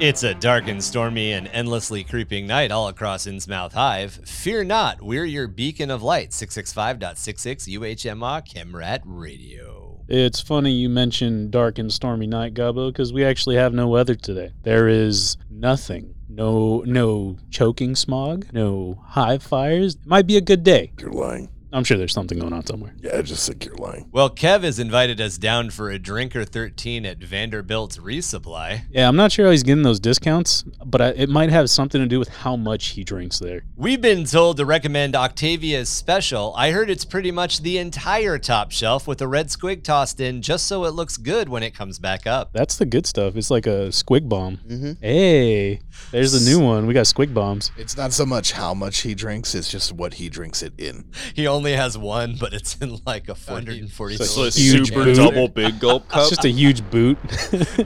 It's a dark and stormy and endlessly creeping night all across Innsmouth Hive. Fear not, we're your beacon of light, 665.66 UHMA Chemrat Radio. It's funny you mentioned dark and stormy night, Gabo, because we actually have no weather today. There is nothing. No no choking smog, no hive fires. It might be a good day. You're lying. I'm sure there's something going on somewhere. Yeah, I just think you're lying. Well, Kev has invited us down for a drinker 13 at Vanderbilt's resupply. Yeah, I'm not sure how he's getting those discounts, but I, it might have something to do with how much he drinks there. We've been told to recommend Octavia's special. I heard it's pretty much the entire top shelf with a red squig tossed in just so it looks good when it comes back up. That's the good stuff. It's like a squig bomb. Mm-hmm. Hey, there's the new one. We got squig bombs. It's not so much how much he drinks; it's just what he drinks it in. He only has one, but it's in like a 440 So a Huge super boot. double big gulp cup. It's cup. just a huge boot.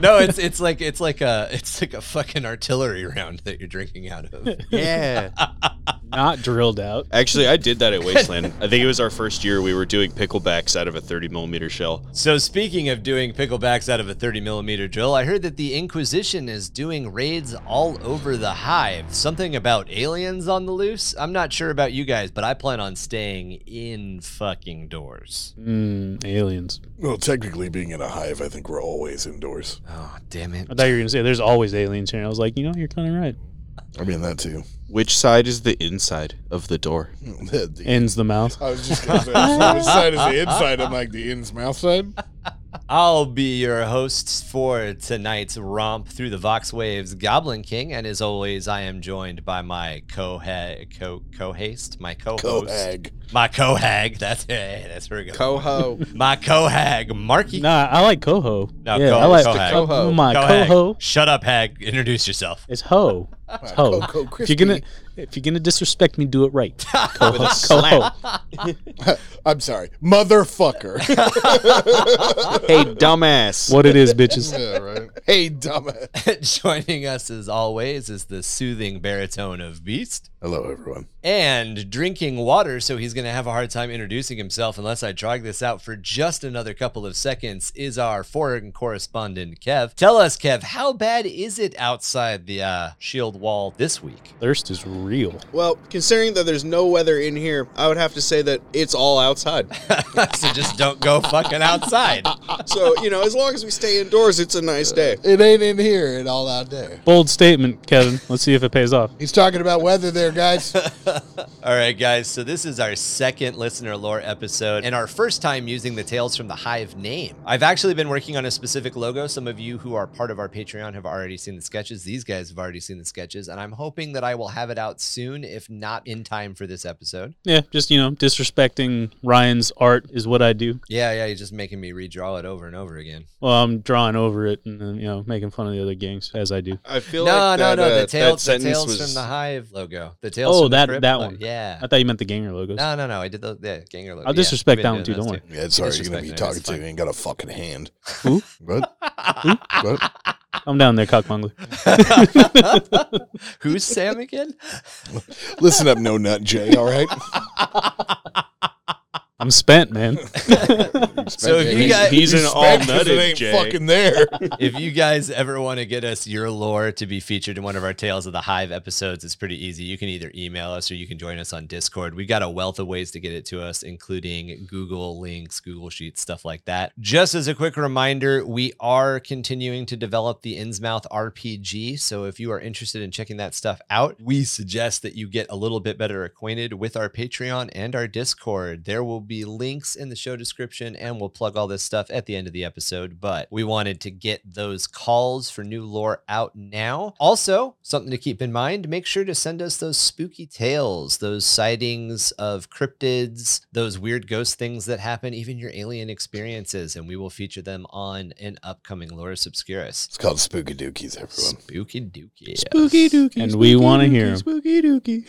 No, it's it's like it's like a it's like a fucking artillery round that you're drinking out of. yeah. not drilled out. Actually, I did that at Wasteland. I think it was our first year. We were doing picklebacks out of a 30 millimeter shell. So speaking of doing picklebacks out of a 30 millimeter drill, I heard that the Inquisition is doing raids all over the hive. Something about aliens on the loose. I'm not sure about you guys, but I plan on staying in fucking doors. Mm, aliens. Well, technically, being in a hive, I think we're always indoors. Oh damn it! I thought you were gonna say there's always aliens here. I was like, you know, you're kind of right. I mean, that too. Which side is the inside of the door? The- the- Ends the mouth. I was just going to say, so which side is the inside? I'm like, the in's mouth side? I'll be your host for tonight's romp through the Vox Waves, Goblin King, and as always, I am joined by my co co co haste, my co-host, Cohag. My co-hag. That's hey, that's where we go. Coho. my co-hag, Marky. Nah, I like coho. No, yeah, co- I like co-hag. Coho. My Co-hag. coho Shut up, hag. Introduce yourself. It's ho. It's ho. Cocoa If you're gonna if you're gonna disrespect me, do it right. Coho. Coho. I'm sorry. Motherfucker. Hey, dumbass. What it is, bitches. yeah, right. Hey, dumbass. Joining us as always is the soothing baritone of Beast. Hello, everyone. and drinking water, so he's going to have a hard time introducing himself unless I drag this out for just another couple of seconds, is our foreign correspondent, Kev. Tell us, Kev, how bad is it outside the uh, shield wall this week? Thirst is real. Well, considering that there's no weather in here, I would have to say that it's all outside. so just don't go fucking outside. so, you know, as long as we stay indoors, it's a nice day. It ain't in here at all out there. Bold statement, Kevin. Let's see if it pays off. He's talking about weather there, guys. All right, guys. So this is our second listener lore episode and our first time using the Tales from the Hive name. I've actually been working on a specific logo. Some of you who are part of our Patreon have already seen the sketches. These guys have already seen the sketches, and I'm hoping that I will have it out soon, if not in time for this episode. Yeah, just you know, disrespecting Ryan's art is what I do. Yeah, yeah. You're just making me redraw it over and over again. Well, I'm drawing over it and you know, making fun of the other gangs as I do. I feel No, like no, that, no. uh, the that Tales, the Tales was from the Hive logo. The Tales. Oh, from the that- Crypt that oh, one. Yeah. I thought you meant the ganger logos. No, no, no. I did the yeah, Ganger logo. I'll disrespect we've that one too, don't worry. Yeah, sorry, you're going to be talking to. fine. You ain't got a fucking hand. Who? What? what? I'm down there, cockmongler. Who's Sam again? Listen up, no nut Jay, all right? I'm spent, man. So if you He's- guys, he's an Respect all 'cause nutted Jay. fucking there. if you guys ever want to get us your lore to be featured in one of our Tales of the Hive episodes, it's pretty easy. You can either email us or you can join us on Discord. We've got a wealth of ways to get it to us, including Google links, Google Sheets, stuff like that. Just as a quick reminder, we are continuing to develop the Innsmouth RPG. So if you are interested in checking that stuff out, we suggest that you get a little bit better acquainted with our Patreon and our Discord. There will be links in the show description and we'll plug all this stuff at the end of the episode. But we wanted to get those calls for new lore out now. Also, something to keep in mind make sure to send us those spooky tales, those sightings of cryptids, those weird ghost things that happen, even your alien experiences, and we will feature them on an upcoming Loris Obscurus. It's called Spooky Dookies, everyone. Spooky dookie. Spooky dookie. And we want to hear him. Spooky dookie.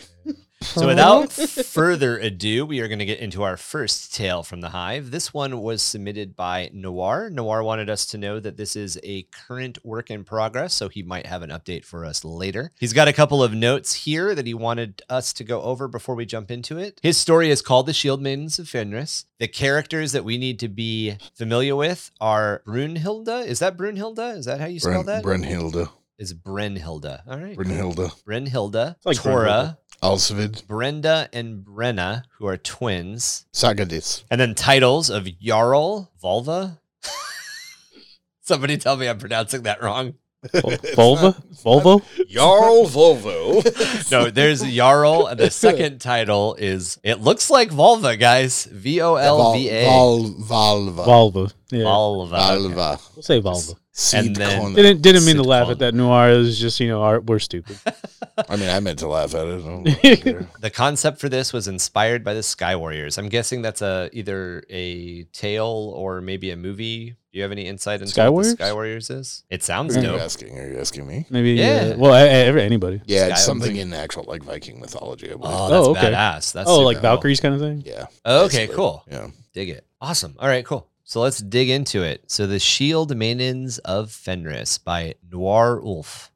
So, without further ado, we are going to get into our first tale from the hive. This one was submitted by Noir. Noir wanted us to know that this is a current work in progress, so he might have an update for us later. He's got a couple of notes here that he wanted us to go over before we jump into it. His story is called The Shield Maidens of Fenris. The characters that we need to be familiar with are Brunhilde. Is that Brunhilde? Is that how you spell Bren, that? Brenhilde. is Brynhilda. All right. Brynhilda. Brynhilda, like Tora, Alsvid. Brenda, and Brenna, who are twins. Sagadis. And then titles of Jarl, Volva. Somebody tell me I'm pronouncing that wrong. Vol- Volva? Volvo? Jarl Volvo. No, there's Jarl, and the second title is it looks like Volva, guys. V O L V A. Val, Valva. Volva. Yeah. Volva. okay. Valva. We'll say Volva. Seed then- corn. Didn't didn't mean to laugh Sitcom. at that noir. It was just you know our, we're stupid. I mean, I meant to laugh at it. I don't care. The concept for this was inspired by the Sky Warriors. I'm guessing that's a either a tale or maybe a movie. Do you have any insight into Sky what Warriors? the Sky Warriors is? It sounds Are you asking? Are you asking me? Maybe Yeah. yeah. well, I, I, anybody. Yeah, it's Sky- something in actual like Viking mythology. I believe. Oh, that's Oh, okay. badass. That's oh, super like cool. Valkyries kind of thing. yeah. Okay, basically. cool. Yeah. Dig it. Awesome. All right, cool. So let's dig into it. So the Shield Maidens of Fenris by Noir Ulf.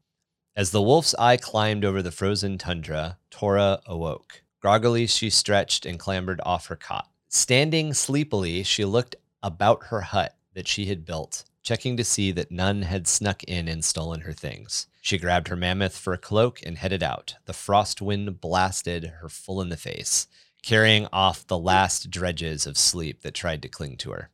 As the wolf's eye climbed over the frozen tundra, Tora awoke. Groggily, she stretched and clambered off her cot. Standing sleepily, she looked about her hut that she had built, checking to see that none had snuck in and stolen her things. She grabbed her mammoth for a cloak and headed out. The frost wind blasted her full in the face, carrying off the last dredges of sleep that tried to cling to her.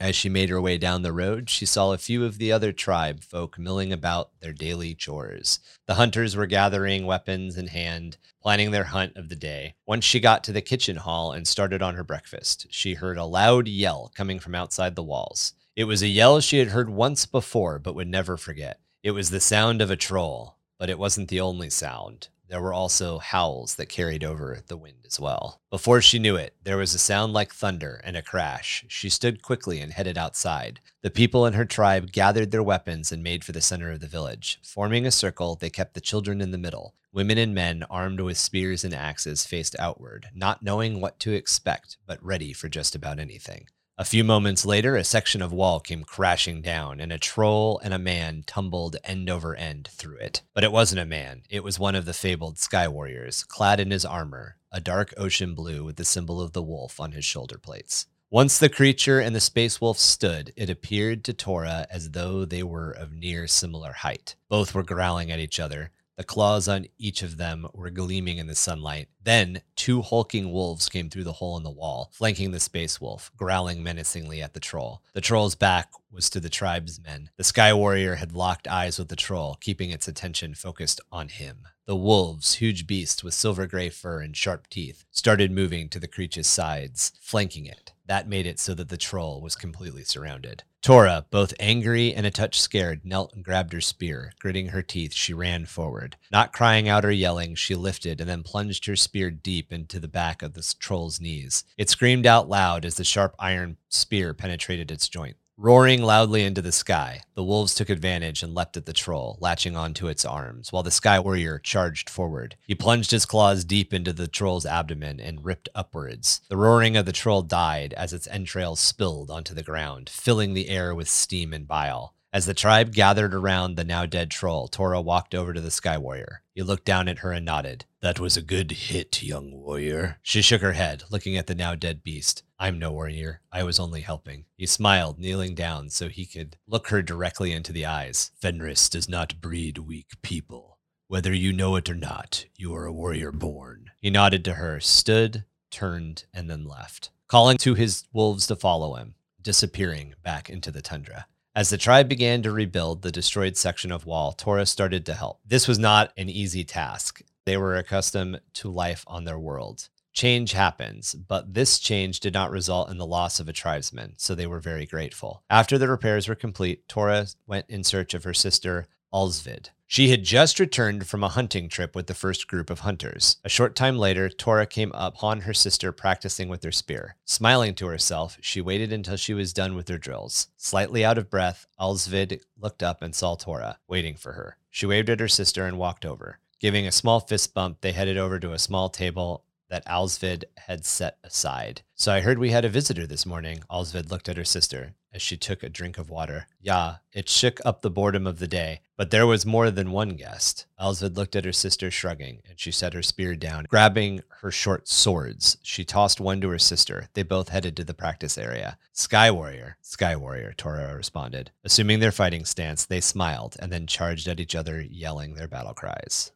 As she made her way down the road, she saw a few of the other tribe folk milling about their daily chores. The hunters were gathering weapons in hand, planning their hunt of the day. Once she got to the kitchen hall and started on her breakfast, she heard a loud yell coming from outside the walls. It was a yell she had heard once before but would never forget. It was the sound of a troll, but it wasn't the only sound. There were also howls that carried over the wind as well. Before she knew it, there was a sound like thunder and a crash. She stood quickly and headed outside. The people in her tribe gathered their weapons and made for the center of the village. Forming a circle, they kept the children in the middle. Women and men, armed with spears and axes, faced outward, not knowing what to expect, but ready for just about anything. A few moments later, a section of wall came crashing down, and a troll and a man tumbled end over end through it. But it wasn't a man, it was one of the fabled Sky Warriors, clad in his armor, a dark ocean blue with the symbol of the wolf on his shoulder plates. Once the creature and the space wolf stood, it appeared to Tora as though they were of near similar height. Both were growling at each other. The claws on each of them were gleaming in the sunlight. Then, two hulking wolves came through the hole in the wall, flanking the space wolf, growling menacingly at the troll. The troll's back was to the tribesmen. The Sky Warrior had locked eyes with the troll, keeping its attention focused on him. The wolves, huge beasts with silver gray fur and sharp teeth, started moving to the creature's sides, flanking it. That made it so that the troll was completely surrounded. Tora, both angry and a touch scared, knelt and grabbed her spear. Gritting her teeth, she ran forward. Not crying out or yelling, she lifted and then plunged her spear deep into the back of the troll's knees. It screamed out loud as the sharp iron spear penetrated its joint. Roaring loudly into the sky, the wolves took advantage and leapt at the troll, latching onto its arms, while the Sky Warrior charged forward. He plunged his claws deep into the troll's abdomen and ripped upwards. The roaring of the troll died as its entrails spilled onto the ground, filling the air with steam and bile. As the tribe gathered around the now dead troll, Tora walked over to the Sky Warrior. He looked down at her and nodded. That was a good hit, young warrior. She shook her head, looking at the now dead beast. I'm no warrior. I was only helping. He smiled, kneeling down so he could look her directly into the eyes. Fenris does not breed weak people. Whether you know it or not, you are a warrior born. He nodded to her, stood, turned, and then left, calling to his wolves to follow him, disappearing back into the tundra. As the tribe began to rebuild the destroyed section of wall, Tora started to help. This was not an easy task. They were accustomed to life on their world. Change happens, but this change did not result in the loss of a tribesman, so they were very grateful. After the repairs were complete, Tora went in search of her sister, Alsvid. She had just returned from a hunting trip with the first group of hunters. A short time later, Tora came upon her sister practicing with her spear. Smiling to herself, she waited until she was done with her drills. Slightly out of breath, Alsvid looked up and saw Tora, waiting for her. She waved at her sister and walked over. Giving a small fist bump, they headed over to a small table that Alsvid had set aside. So I heard we had a visitor this morning. Alsvid looked at her sister. As she took a drink of water. Yeah, it shook up the boredom of the day, but there was more than one guest. Alsvid looked at her sister, shrugging, and she set her spear down. Grabbing her short swords, she tossed one to her sister. They both headed to the practice area. Sky Warrior, Sky Warrior, Tora responded. Assuming their fighting stance, they smiled and then charged at each other, yelling their battle cries.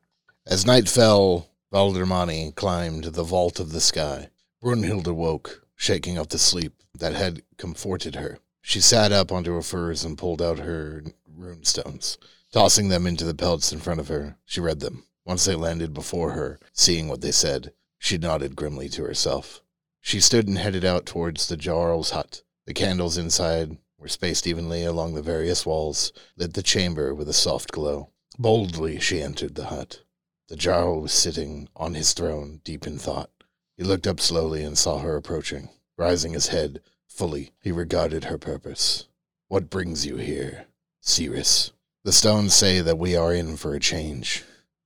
As night fell, Valdermani climbed the vault of the sky. Brunhild awoke, shaking off the sleep that had comforted her. She sat up onto her furs and pulled out her rune stones. Tossing them into the pellets in front of her, she read them. Once they landed before her, seeing what they said, she nodded grimly to herself. She stood and headed out towards the Jarl's hut. The candles inside were spaced evenly along the various walls, lit the chamber with a soft glow. Boldly she entered the hut. The Jarl was sitting on his throne, deep in thought. He looked up slowly and saw her approaching. Rising his head fully, he regarded her purpose. What brings you here, Seeress? The stones say that we are in for a change.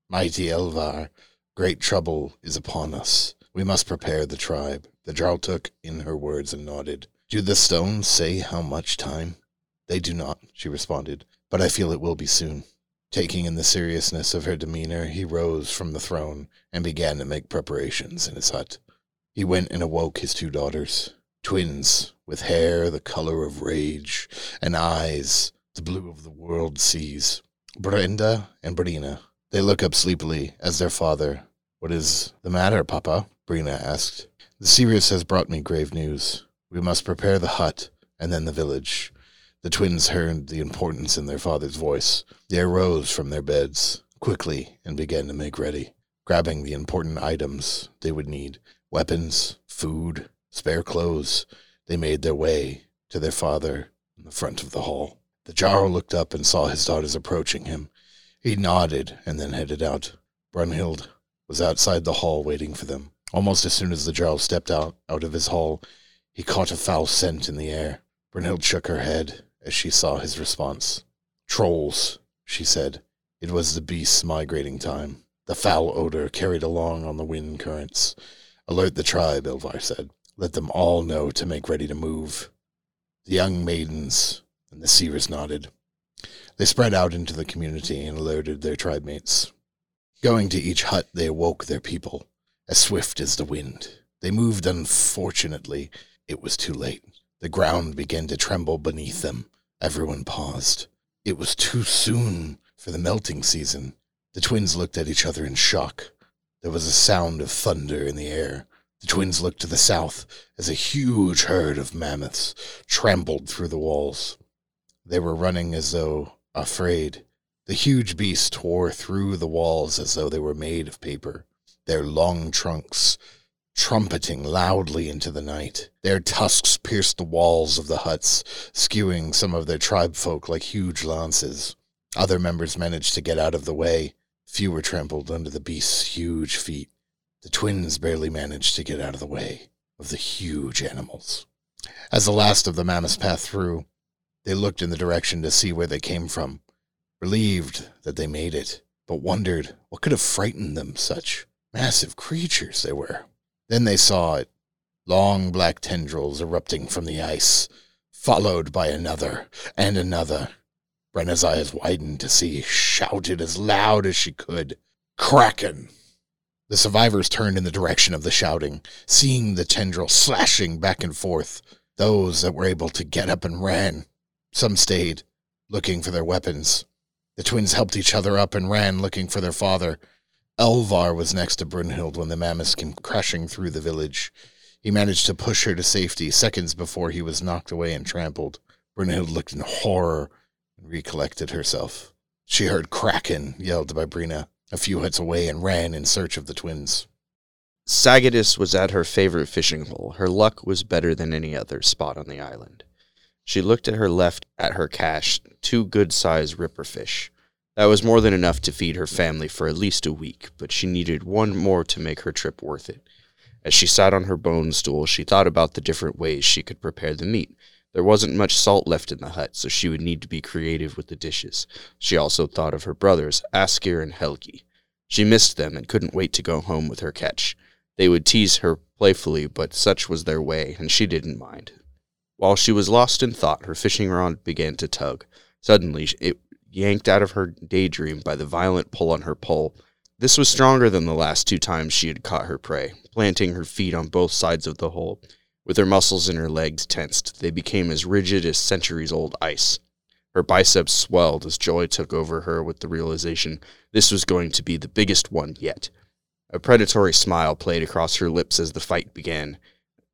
Mighty Elvar, great trouble is upon us. We must prepare the tribe. The Jarl took in her words and nodded. Do the stones say how much time? They do not, she responded, but I feel it will be soon. Taking in the seriousness of her demeanor, he rose from the throne and began to make preparations in his hut. He went and awoke his two daughters, twins, with hair the color of rage and eyes the blue of the world seas. Brenda and Brina. They look up sleepily as their father. What is the matter, Papa? Brina asked. The Seeress has brought me grave news. We must prepare the hut and then the village. The twins heard the importance in their father's voice. They arose from their beds quickly and began to make ready, grabbing the important items they would need weapons, food, spare clothes. They made their way to their father in the front of the hall. The Jarl looked up and saw his daughters approaching him. He nodded and then headed out. Brunhild was outside the hall waiting for them. Almost as soon as the Jarl stepped out, out of his hall, he caught a foul scent in the air. Brunhild shook her head as she saw his response. Trolls, she said. It was the beast's migrating time. The foul odor carried along on the wind currents. Alert the tribe, Elvar said. Let them all know to make ready to move. The young maidens and the seers nodded. They spread out into the community and alerted their tribe mates. Going to each hut, they awoke their people, as swift as the wind. They moved unfortunately. It was too late. The ground began to tremble beneath them. Everyone paused. It was too soon for the melting season. The twins looked at each other in shock. There was a sound of thunder in the air. The twins looked to the south as a huge herd of mammoths trampled through the walls. They were running as though afraid. The huge beasts tore through the walls as though they were made of paper, their long trunks trumpeting loudly into the night. Their tusks pierced the walls of the huts, skewing some of their tribe folk like huge lances. Other members managed to get out of the way. Few were trampled under the beast's huge feet. The twins barely managed to get out of the way of the huge animals. As the last of the mammoths passed through, they looked in the direction to see where they came from, relieved that they made it, but wondered what could have frightened them, such massive creatures they were. Then they saw it long black tendrils erupting from the ice, followed by another and another. Brenna's eyes widened to see, shouted as loud as she could, Kraken! The survivors turned in the direction of the shouting, seeing the tendril slashing back and forth. Those that were able to get up and ran. Some stayed, looking for their weapons. The twins helped each other up and ran, looking for their father. Elvar was next to Brunhild when the mammoths came crashing through the village. He managed to push her to safety seconds before he was knocked away and trampled. Brunhild looked in horror and recollected herself. She heard Kraken yelled by Brina a few huts away and ran in search of the twins. Sagadis was at her favorite fishing hole. Her luck was better than any other spot on the island. She looked at her left at her cache, two good sized ripper fish. That was more than enough to feed her family for at least a week, but she needed one more to make her trip worth it. As she sat on her bone stool, she thought about the different ways she could prepare the meat. There wasn't much salt left in the hut, so she would need to be creative with the dishes. She also thought of her brothers, Askir and Helgi. She missed them and couldn't wait to go home with her catch. They would tease her playfully, but such was their way, and she didn't mind. While she was lost in thought, her fishing rod began to tug. Suddenly, it yanked out of her daydream by the violent pull on her pole. This was stronger than the last two times she had caught her prey, planting her feet on both sides of the hole. With her muscles in her legs tensed, they became as rigid as centuries old ice. Her biceps swelled as joy took over her with the realization this was going to be the biggest one yet. A predatory smile played across her lips as the fight began.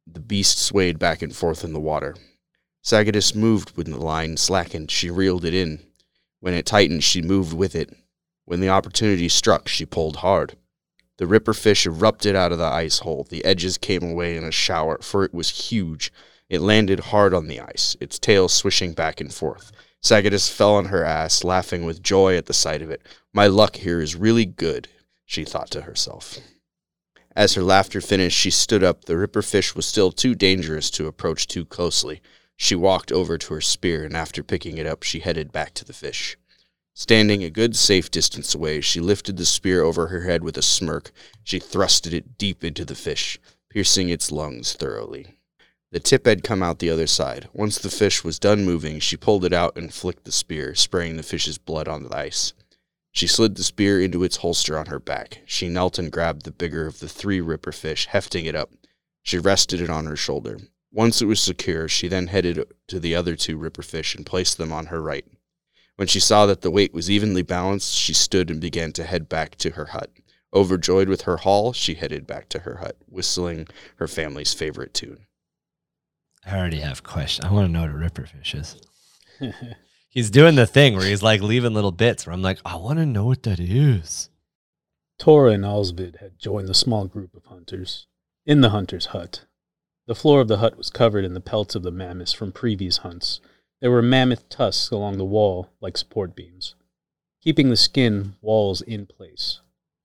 The beast swayed back and forth in the water. Sagadis moved when the line slackened. She reeled it in. When it tightened, she moved with it. When the opportunity struck, she pulled hard. The ripper fish erupted out of the ice hole. The edges came away in a shower, for it was huge. It landed hard on the ice, its tail swishing back and forth. Sagadis fell on her ass, laughing with joy at the sight of it. My luck here is really good, she thought to herself. As her laughter finished, she stood up. The ripper fish was still too dangerous to approach too closely. She walked over to her spear, and after picking it up, she headed back to the fish. Standing a good safe distance away, she lifted the spear over her head with a smirk. She thrusted it deep into the fish, piercing its lungs thoroughly. The tip had come out the other side. Once the fish was done moving, she pulled it out and flicked the spear, spraying the fish's blood on the ice. She slid the spear into its holster on her back. She knelt and grabbed the bigger of the three ripper fish, hefting it up. She rested it on her shoulder. Once it was secure, she then headed to the other two ripper fish and placed them on her right. When she saw that the weight was evenly balanced, she stood and began to head back to her hut. Overjoyed with her haul, she headed back to her hut, whistling her family's favorite tune. I already have questions. I want to know what a ripper fish is. he's doing the thing where he's like leaving little bits where I'm like, I want to know what that is. Tora and Alsvid had joined the small group of hunters in the hunter's hut. The floor of the hut was covered in the pelts of the mammoths from previous hunts. There were mammoth tusks along the wall like support beams, keeping the skin walls in place.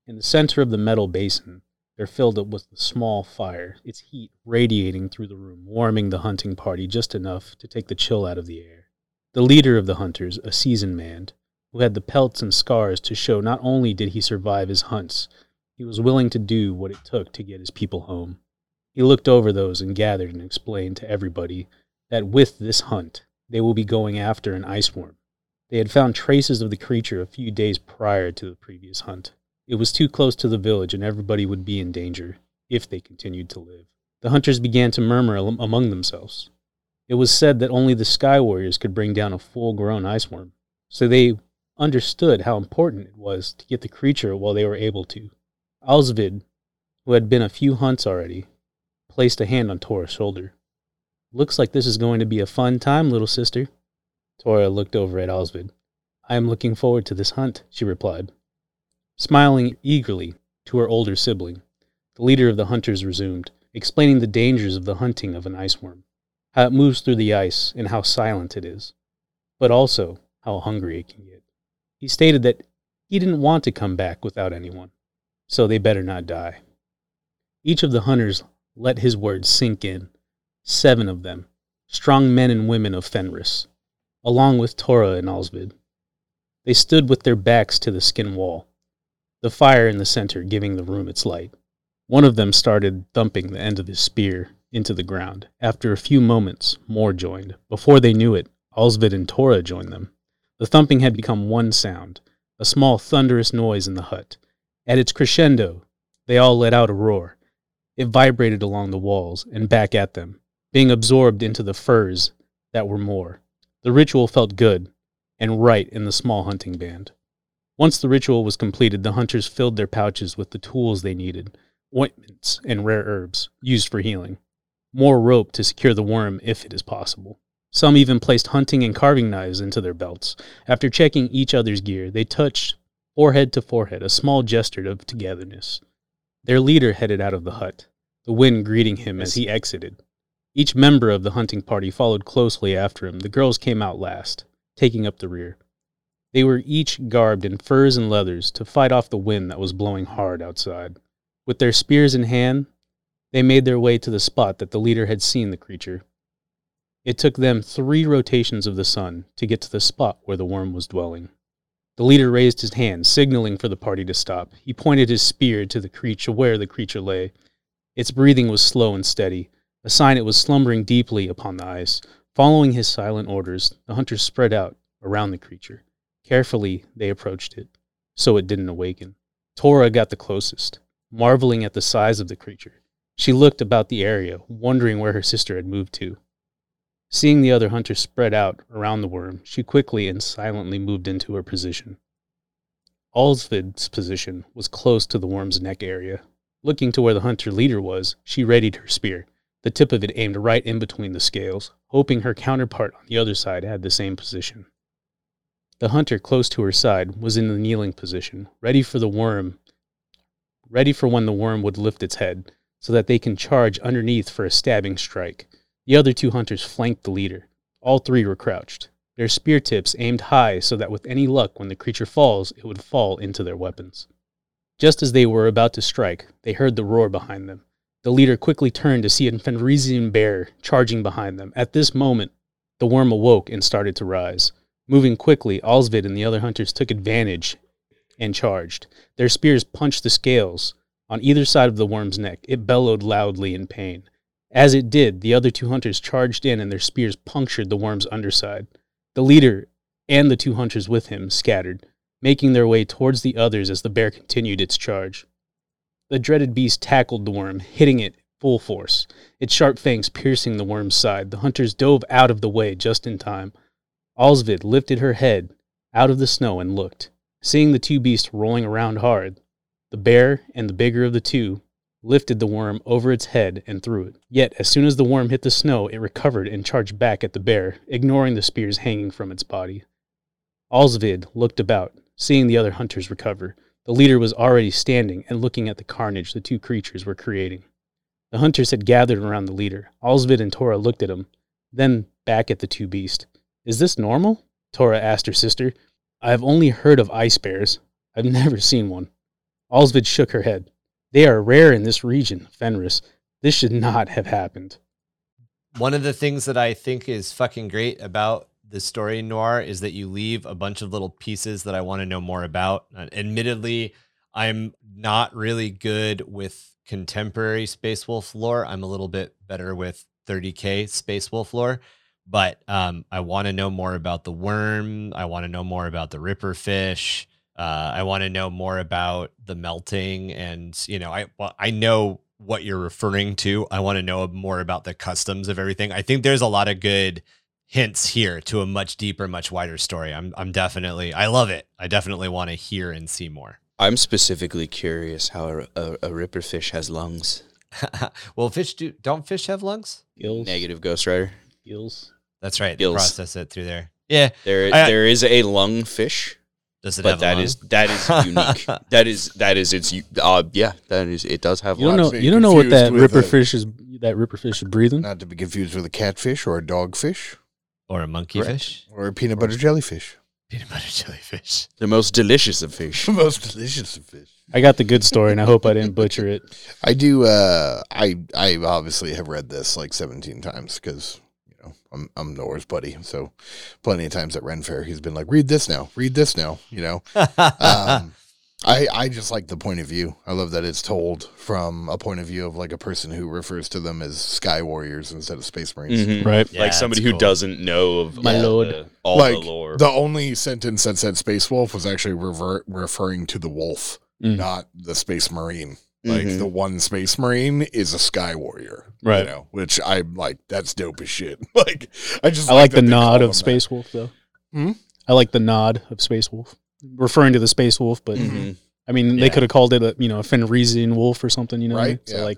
In the center of the metal basin, there filled up with a small fire, its heat radiating through the room, warming the hunting party just enough to take the chill out of the air. The leader of the hunters, a seasoned man, who had the pelts and scars to show not only did he survive his hunts, he was willing to do what it took to get his people home. He looked over those and gathered and explained to everybody that with this hunt, they will be going after an ice worm. They had found traces of the creature a few days prior to the previous hunt. It was too close to the village and everybody would be in danger if they continued to live. The hunters began to murmur among themselves. It was said that only the Sky Warriors could bring down a full grown ice worm, so they understood how important it was to get the creature while they were able to. Alsvid, who had been a few hunts already, placed a hand on Tora's shoulder. Looks like this is going to be a fun time, little sister. Tora looked over at Alsvid. I am looking forward to this hunt, she replied. Smiling eagerly to her older sibling, the leader of the hunters resumed, explaining the dangers of the hunting of an ice worm, how it moves through the ice and how silent it is, but also how hungry it can get. He stated that he didn't want to come back without anyone, so they better not die. Each of the hunters let his words sink in. Seven of them, strong men and women of Fenris, along with Tora and Alsvid. They stood with their backs to the skin wall, the fire in the center giving the room its light. One of them started thumping the end of his spear into the ground. After a few moments, more joined. Before they knew it, Alsvid and Tora joined them. The thumping had become one sound, a small thunderous noise in the hut. At its crescendo, they all let out a roar. It vibrated along the walls and back at them, being absorbed into the furs that were more. The ritual felt good and right in the small hunting band. Once the ritual was completed, the hunters filled their pouches with the tools they needed ointments and rare herbs used for healing, more rope to secure the worm if it is possible. Some even placed hunting and carving knives into their belts. After checking each other's gear, they touched forehead to forehead, a small gesture of togetherness. Their leader headed out of the hut, the wind greeting him as he exited. Each member of the hunting party followed closely after him. The girls came out last, taking up the rear. They were each garbed in furs and leathers to fight off the wind that was blowing hard outside. With their spears in hand, they made their way to the spot that the leader had seen the creature. It took them three rotations of the sun to get to the spot where the worm was dwelling. The leader raised his hand, signaling for the party to stop. He pointed his spear to the creature where the creature lay. Its breathing was slow and steady, a sign it was slumbering deeply upon the ice. Following his silent orders, the hunters spread out around the creature. Carefully, they approached it, so it didn't awaken. Tora got the closest, marveling at the size of the creature. She looked about the area, wondering where her sister had moved to. Seeing the other hunters spread out around the worm, she quickly and silently moved into her position. Alsvid's position was close to the worm's neck area. Looking to where the hunter leader was, she readied her spear, the tip of it aimed right in between the scales, hoping her counterpart on the other side had the same position. The hunter close to her side was in the kneeling position, ready for the worm, ready for when the worm would lift its head, so that they can charge underneath for a stabbing strike. The other two hunters flanked the leader. All three were crouched, their spear tips aimed high so that with any luck, when the creature falls, it would fall into their weapons. Just as they were about to strike, they heard the roar behind them. The leader quickly turned to see a Fenrisian bear charging behind them. At this moment, the worm awoke and started to rise. Moving quickly, Alsvid and the other hunters took advantage and charged. Their spears punched the scales on either side of the worm's neck. It bellowed loudly in pain. As it did, the other two hunters charged in and their spears punctured the worm's underside. The leader and the two hunters with him scattered, making their way towards the others as the bear continued its charge. The dreaded beast tackled the worm, hitting it full force, its sharp fangs piercing the worm's side. The hunters dove out of the way just in time. Alsvid lifted her head out of the snow and looked. Seeing the two beasts rolling around hard, the bear and the bigger of the two lifted the worm over its head and threw it. Yet, as soon as the worm hit the snow, it recovered and charged back at the bear, ignoring the spears hanging from its body. Alsvid looked about, seeing the other hunters recover. The leader was already standing and looking at the carnage the two creatures were creating. The hunters had gathered around the leader. Alsvid and Tora looked at him, then back at the two beasts. Is this normal? Tora asked her sister. I have only heard of ice bears. I've never seen one. Alsvid shook her head. They are rare in this region, Fenris. This should not have happened. One of the things that I think is fucking great about the story noir is that you leave a bunch of little pieces that I want to know more about. Uh, admittedly, I'm not really good with contemporary Space Wolf lore. I'm a little bit better with 30k Space Wolf lore, but um, I want to know more about the worm. I want to know more about the Ripper fish. Uh, I want to know more about the melting, and you know, I well, I know what you're referring to. I want to know more about the customs of everything. I think there's a lot of good hints here to a much deeper, much wider story. I'm I'm definitely I love it. I definitely want to hear and see more. I'm specifically curious how a, a, a ripper fish has lungs. well, fish do don't fish have lungs? Gills. Negative Ghost Rider. Gills. That's right. They Gills. process it through there. Yeah. There, I- there is a lung fish, Does it but have a that lung? is that is unique. that is that is its. Uh, yeah, that is. It does have You don't lungs. know. You don't know what that with ripper a- fish is. That ripper fish is breathing. Not to be confused with a catfish or a dogfish or a monkey Correct. fish? or a peanut butter jellyfish. Peanut butter jellyfish. The most delicious of fish. The most delicious of fish. I got the good story, and I hope I didn't butcher it. I do. Uh, I I obviously have read this like seventeen times because you know I'm I'm Nora's buddy. So plenty of times at Ren Fair, he's been like, "Read this now, read this now." You know. Um, I I just like the point of view. I love that it's told from a point of view of like a person who refers to them as Sky Warriors instead of Space Marines. Mhm. Right. Yeah, like somebody who cool. doesn't know of My all lord. the, all like the lore. the only sentence that said Space Wolf was actually revert, referring to the wolf, Mm. not the Space Marine. Like Mhm. the one Space Marine is a Sky Warrior, Right. You know, which I'm like. That's dope as shit. Like I just I like the that they call nod them of that. Space Wolf, though. Hmm? I like the nod of Space Wolf, referring to the Space Wolf. But Mhm. I mean, Yeah. they could have called it a you know a Fenrisian wolf or something. You know, Right. So yeah. like,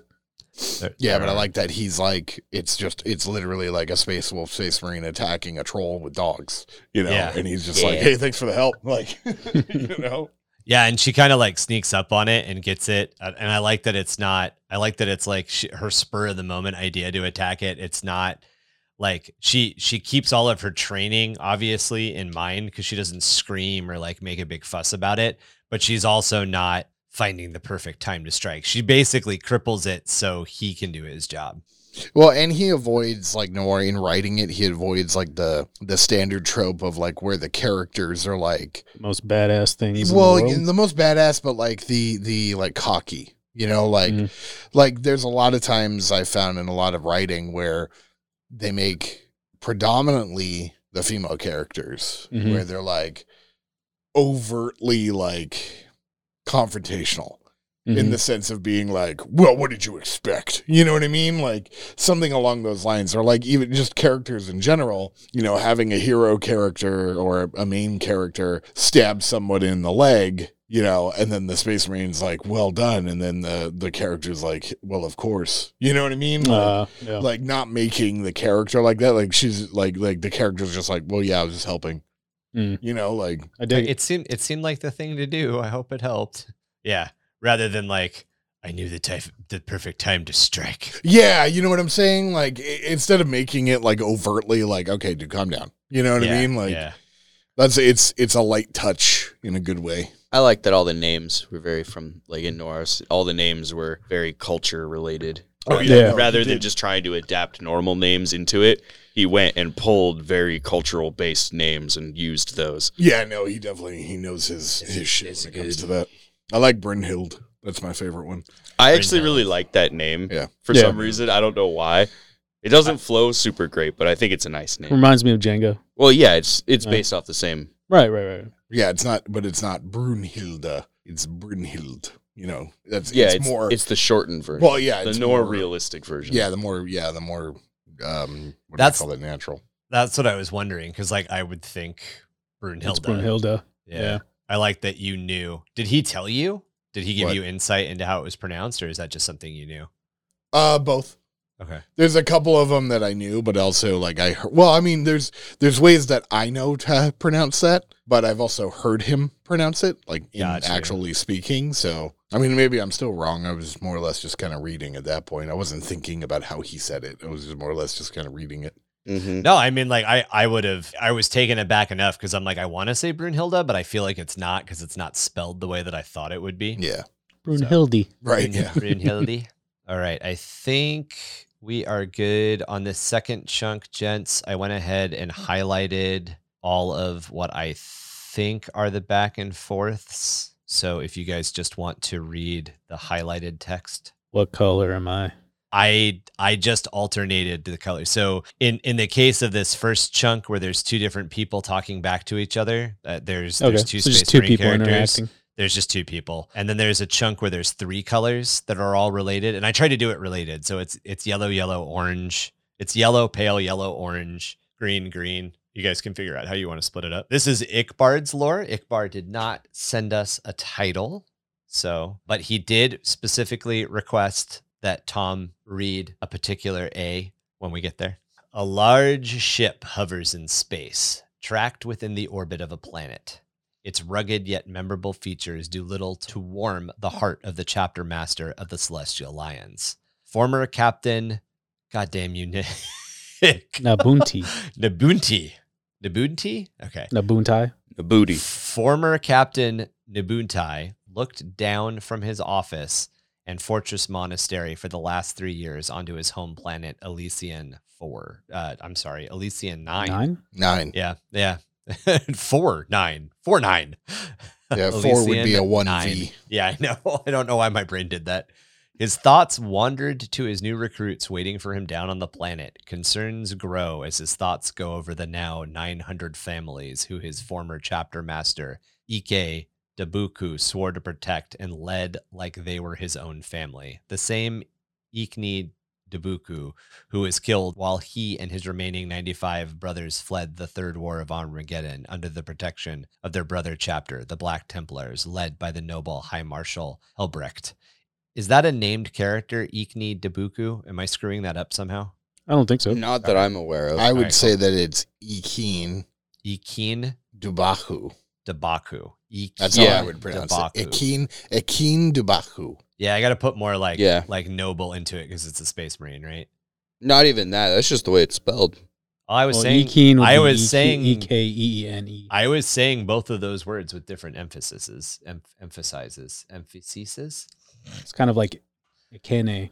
There- Yeah, there but I like that he's like it's just it's literally like a Space Wolf, Space Marine attacking a troll with dogs, you know, Yeah. and he's just like, hey, thanks for the help, like, you know. Yeah, and she kind of like sneaks up on it and gets it. Uh, And I like that it's not. I like that it's like she, her spur of the moment idea to attack it. It's not like she she keeps all of her training obviously in mind because she doesn't scream or like make a big fuss about it. But she's also not finding the perfect time to strike. She basically cripples it so he can do his job. Well, and he avoids like Noir in writing it. He avoids like the the standard trope of like where the characters are like most badass things. well in the world. the most badass, but like the the like cocky. You know, like Mhm. like there's a lot of times I found in a lot of writing where they make predominantly the female characters Mhm. where they're like overtly like confrontational in Mhm. the sense of being like, well, what did you expect? You know what I mean? Like something along those lines, or like even just characters in general, you know, having a hero character or a main character stab someone in the leg, you know, and then the Space Marine's like, well done. And then the, the character's like, well, of course. You know what I mean? Like, Uh, yeah. like not making the character like that. Like she's like, like the character's just like, well, yeah, I was just helping. Mm. You know, like I dig it. it seemed it seemed like the thing to do. I hope it helped. Yeah, rather than like I knew the type the perfect time to strike. Yeah, you know what I'm saying? Like i- instead of making it like overtly like, okay, dude, calm down. You know what yeah, I mean? Like yeah, that's it's it's a light touch in a good way. I like that all the names were very from like in Norse. All the names were very culture related. Oh, rather, yeah. rather than just trying to adapt normal names into it, he went and pulled very cultural based names and used those. Yeah, no, he definitely he knows his his shit when it comes to that. I like Brynhild. That's my favorite one. I actually really like that name. Yeah. For Yeah. some reason, I don't know why. It doesn't flow super great, but I think it's a nice name. Reminds me of Django. Well, yeah, it's it's Right. based off the same. Right, right, right. Yeah, it's not, but it's not Brunhilde. It's Brunhild. You know, that's Yeah, it's, it's, more. it's the shortened version. well, yeah, the it's more, more realistic version. Yeah, the more, yeah, the more. Um, what That's- do you call it? Natural. that's what I was wondering because like I would think Brunhilde. It's Brunhilde. Yeah. Yeah. I like that you knew. Did he tell you? Did he give What? you insight into how it was pronounced, or is that just something you knew? Uh, both. Okay. There's a couple of them that I knew, but also like I heard, well, I mean, there's there's ways that I know to pronounce that, but I've also heard him pronounce it, like in Gotcha. actually speaking. So I mean, maybe I'm still wrong. I was more or less just kind of reading at that point. I wasn't thinking about how he said it. I was just more or less just kind of reading it. hmm No, I mean like I I would have I was taken aback enough because I'm like I want to say Brunhilde, but I feel like it's not because it's not spelled the way that I thought it would be. Yeah, Brunhilde. right. Brun- Yeah, Brunhilde. All right. I think we are good on this second chunk, gents. I went ahead and highlighted all of what I think are the back and forths. So if you guys just want to read the highlighted text, What color am I? I I just alternated the color. So in in the case of this first chunk where there's two different people talking back to each other, uh, there's Okay, there's two so Space two people characters. interacting. There's just two people, and then there's a chunk where there's three colors that are all related. And I try to do it related, so it's it's yellow, yellow, orange. It's yellow, pale yellow, orange, green, green. You guys can figure out how you want to split it up. This is Ickbard's lore. Ickbard did not send us a title, so but he did specifically request that Tom read a particular A when we get there. A large ship hovers in space, tracked within the orbit of a planet. Its rugged yet memorable features do little to warm the heart of the chapter master of the Celestial Lions. Former captain, goddamn you, Nick. Nabunti. Nabunti. Nabunti? Okay. Nabuntai. The booty. Former Captain Nabuntai looked down from his office and Fortress Monastery for the last three years onto his home planet, Elysian 4. Uh, I'm sorry, Elysian 9. Nine? nine. Yeah, yeah. 4, 9. 4, 9. Yeah, four would be a one nine. V. Yeah, I know. I don't know why my brain did that. His thoughts wandered to his new recruits waiting for him down on the planet. Concerns grow as his thoughts go over the now 900 families who his former chapter master, Ike Dabuku, swore to protect and led like they were his own family. The same Ikni Dabuku, who was killed while he and his remaining 95 brothers fled the Third War of Armageddon under the protection of their brother chapter, the Black Templars, led by the noble High Marshal Helbrecht. Is that a named character, Ikni Dabuku? Am I screwing that up somehow? I don't think so. Not that I'm aware of. I would Alright, say that it's Ikin Ikin Dubahu. Dabaku. Ikin That's Yeah. how I would pronounce Dabaku. it. Ikin Ikin Dubahu. Yeah, I got to put more like Yeah. like noble into it because it's a space marine, right? Not even that. That's just the way it's spelled. I was Well, saying Ekeen I was E- saying E K E E N E. I was saying both of those words with different emphases, em- emphasizes, emphases. It's kind of like Ikene.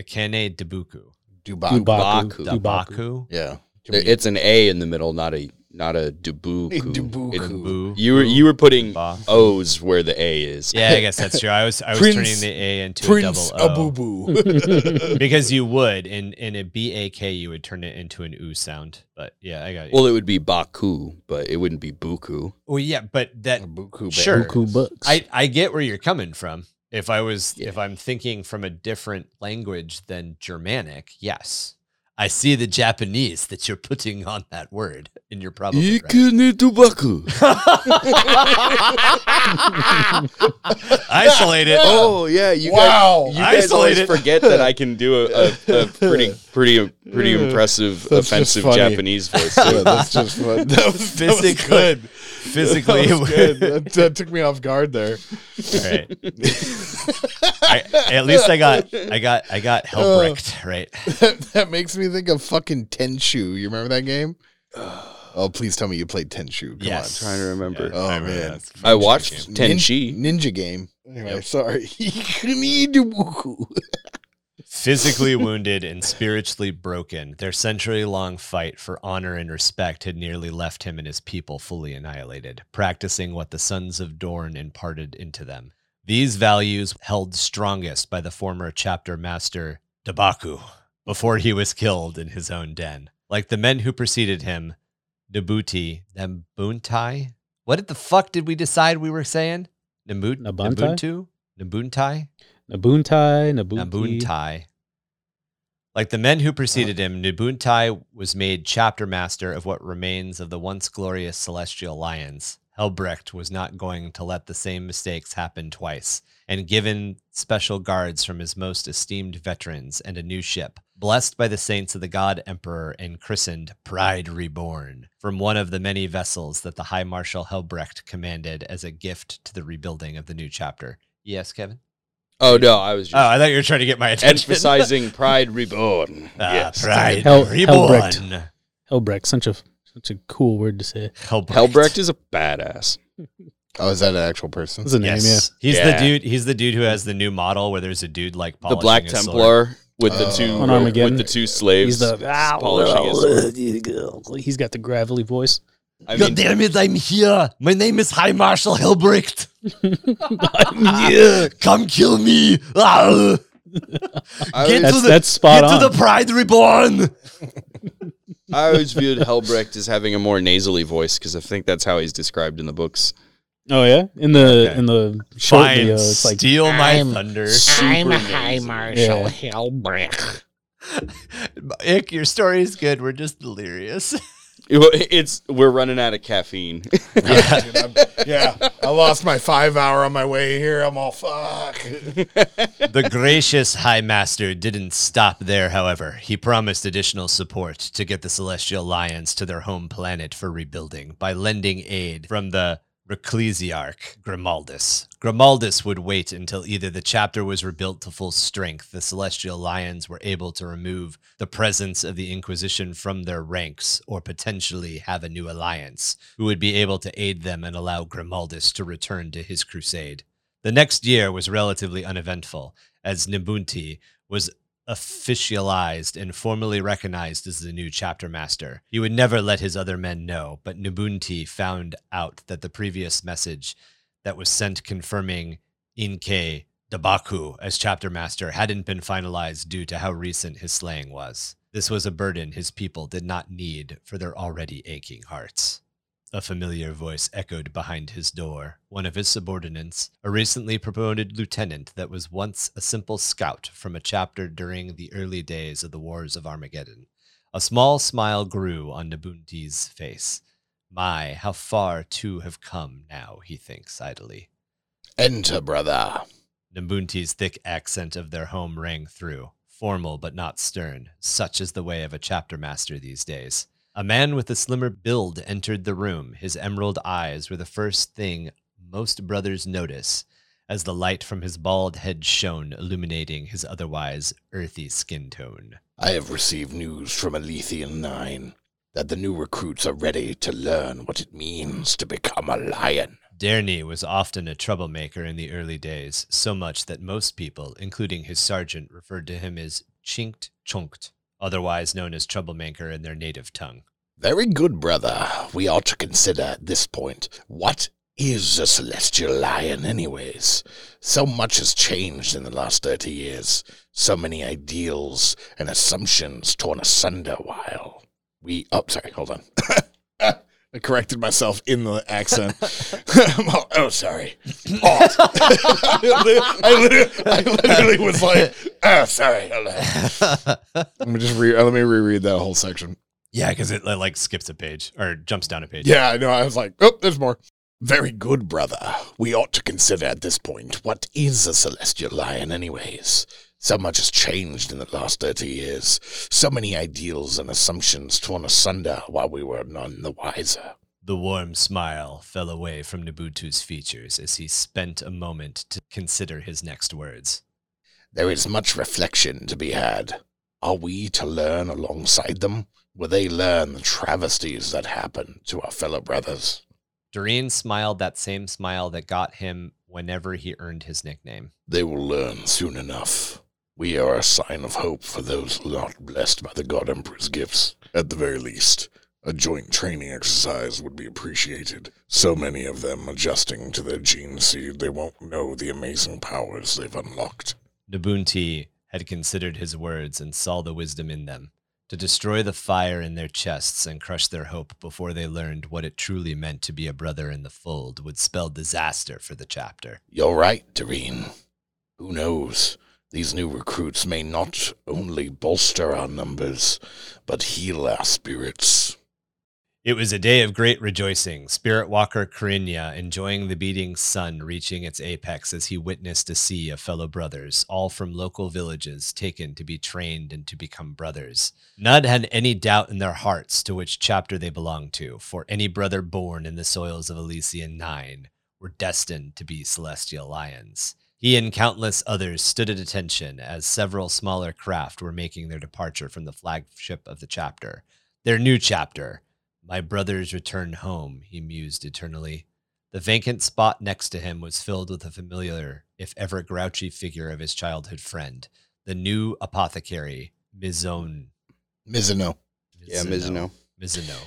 Akene Dabuku. Dubahu. Dubaku. Dubaku. Dubaku. Yeah. It's an A in the middle, not a not a dubuku. Dubuku. It- you were you were putting Ba. O's where the A is. Yeah, I guess that's true. I was I was Prince- turning the A into Prince a double O. Abubu. because you would in in a B A K you would turn it into an oo sound. But yeah, I got you. Well, it would be baku, but it wouldn't be buku. well yeah, but that Buku Sure. Buku bucks. I I get where you're coming from. If I was Yeah. if I'm thinking from a different language than Germanic, yes. I see the Japanese that you're putting on that word, and you're probably right. Ikunutubaku. Isolate it. Oh yeah, you Wow. guys, you guys always Isolated. forget that I can do a, a, a pretty pretty pretty impressive That's offensive. Japanese voice. Yeah, that's just fun. That was, that was Physically- good. Physically, That was good. That, that took me off guard there. right. I, at least I got I got I got Helbrecht oh. right. that, that makes me think of fucking Tenchu. You remember that game? Oh, please tell me you played Tenchu. Come Yes. trying to remember. Oh, I man. that. It's a I fun watched game. Nin- Tenchi. Ninja game. Anyway, Yep. sorry. Ikunutubaku. Physically wounded and spiritually broken, their century long fight for honor and respect had nearly left him and his people fully annihilated, practicing what the sons of Dorn imparted into them. These values held strongest by the former chapter master Dabaku before he was killed in his own den. Like the men who preceded him, Nabuti, Nabuntai? What the fuck did we decide we were saying? Nabut- Nabuntai? Nabuntu? Nabuntai? Nabuntai, Nabuki. Nabuntai. Like the men who preceded oh. him, Nabuntai was made chapter master of what remains of the once glorious celestial lions. Helbrecht was not going to let the same mistakes happen twice, and given special guards from his most esteemed veterans and a new ship, blessed by the saints of the God Emperor and christened Pride Reborn, from one of the many vessels that the High Marshal Helbrecht commanded as a gift to the rebuilding of the new chapter. Yes, Kevin? Oh no, I was Oh, just I thought you were trying to get my attention. emphasizing Pride Reborn. Ah, yes. Pride Hel- Reborn. Helbrecht. Helbrecht, such a such a cool word to say. Helbrecht. Helbrecht is a badass. Oh, is that an actual person? That's a name, Yes, he's Yeah. the dude. He's the dude who has the new model where there's a dude like The polishing Black his sword. Templar with the Oh. two On Armageddon. with the two yeah. slaves He's the ah, polishing his sword. He's got the gravelly voice. I God mean, damn it! I'm here. My name is High Marshal Helbrecht. yeah. Come kill me. Ah. I Get always, That's to the, that's spot get on. to the Pride Reborn. I always viewed Helbrecht as having a more nasally voice because I think that's how he's described in the books. oh yeah, in the Okay. in the short Fine. video, it's like steal my I'm- thunder. I'm Super High. Marshal Yeah. Helbrecht. Ick, your story is good. We're just delirious. It's we're running out of caffeine. yeah. Dude, I'm- yeah, I lost my five hour on my way here. I'm all fuck. The gracious High Master didn't stop there, however. He promised additional support to get the Celestial Lions to their home planet for rebuilding by lending aid from the Reclusiarch Grimaldus. Grimaldus would wait until either the chapter was rebuilt to full strength, the Celestial Lions were able to remove the presence of the Inquisition from their ranks, or potentially have a new alliance who would be able to aid them and allow Grimaldus to return to his crusade. The next year was relatively uneventful, as Nibunti was officialized and formally recognized as the new chapter master. He would never let his other men know, but Nibunti found out that the previous message that was sent confirming Inke Dabaku as chapter master hadn't been finalized due to how recent his slaying was. This was a burden his people did not need for their already aching hearts. A familiar voice echoed behind his door. One of his subordinates, a recently promoted lieutenant that was once a simple scout from a chapter during the early days of the Wars of Armageddon. A small smile grew on Nabunti's face. My, how far two have come now, he thinks idly. Enter, brother. Nabunti's thick accent of their home rang through, formal but not stern, such is the way of a chapter master these days. A man with a slimmer build entered the room. His emerald eyes were the first thing most brothers notice, as the light from his bald head shone, illuminating his otherwise earthy skin tone. I have received news from Alethian 9 that the new recruits are ready to learn what it means to become a lion. Dernier was often a troublemaker in the early days, so much that most people, including his sergeant, referred to him as Chinkt Chunkt, otherwise known as troublemaker in their native tongue. Very good, brother. We ought to consider at this point what is a celestial lion, anyways? So much has changed in the last 30 years. So many ideals and assumptions torn asunder while we. Oh, sorry, hold on. I corrected myself in the accent. oh, oh, sorry. Oh. I, literally, I literally was like, oh, sorry. Let me just re- uh, let me reread that whole section. yeah, because it like skips a page or jumps down a page. Yeah, I know. I was like, oh, there's more. Very good, brother. We ought to consider at this point what is a celestial lion, anyways? So much has changed in the last 30 years. So many ideals and assumptions torn asunder while we were none the wiser. The warm smile fell away from Nabutu's features as he spent a moment to consider his next words. There is much reflection to be had. Are we to learn alongside them? Will they learn the travesties that happen to our fellow brothers? Doreen smiled that same smile that got him whenever he earned his nickname. They will learn soon enough. We are a sign of hope for those not blessed by the God Emperor's gifts. At the very least, a joint training exercise would be appreciated. So many of them adjusting to their gene seed, they won't know the amazing powers they've unlocked. Nabunti had considered his words and saw the wisdom in them. To destroy the fire in their chests and crush their hope before they learned what it truly meant to be a brother in the fold would spell disaster for the chapter. You're right, Doreen. Who knows? These new recruits may not only bolster our numbers, but heal our spirits. It was a day of great rejoicing. Spirit Walker Karinya enjoying the beating sun reaching its apex as he witnessed a sea of fellow brothers, all from local villages, taken to be trained and to become brothers. None had any doubt in their hearts to which chapter they belonged to, for any brother born in the soils of Elysian Nine were destined to be celestial lions. He and countless others stood at attention as several smaller craft were making their departure from the flagship of the chapter. Their new chapter, my brothers return home, he mused eternally. The vacant spot next to him was filled with a familiar, if ever grouchy figure of his childhood friend, the new apothecary, Mizone. Mizuno. Yeah, Mizuno. Mizuno.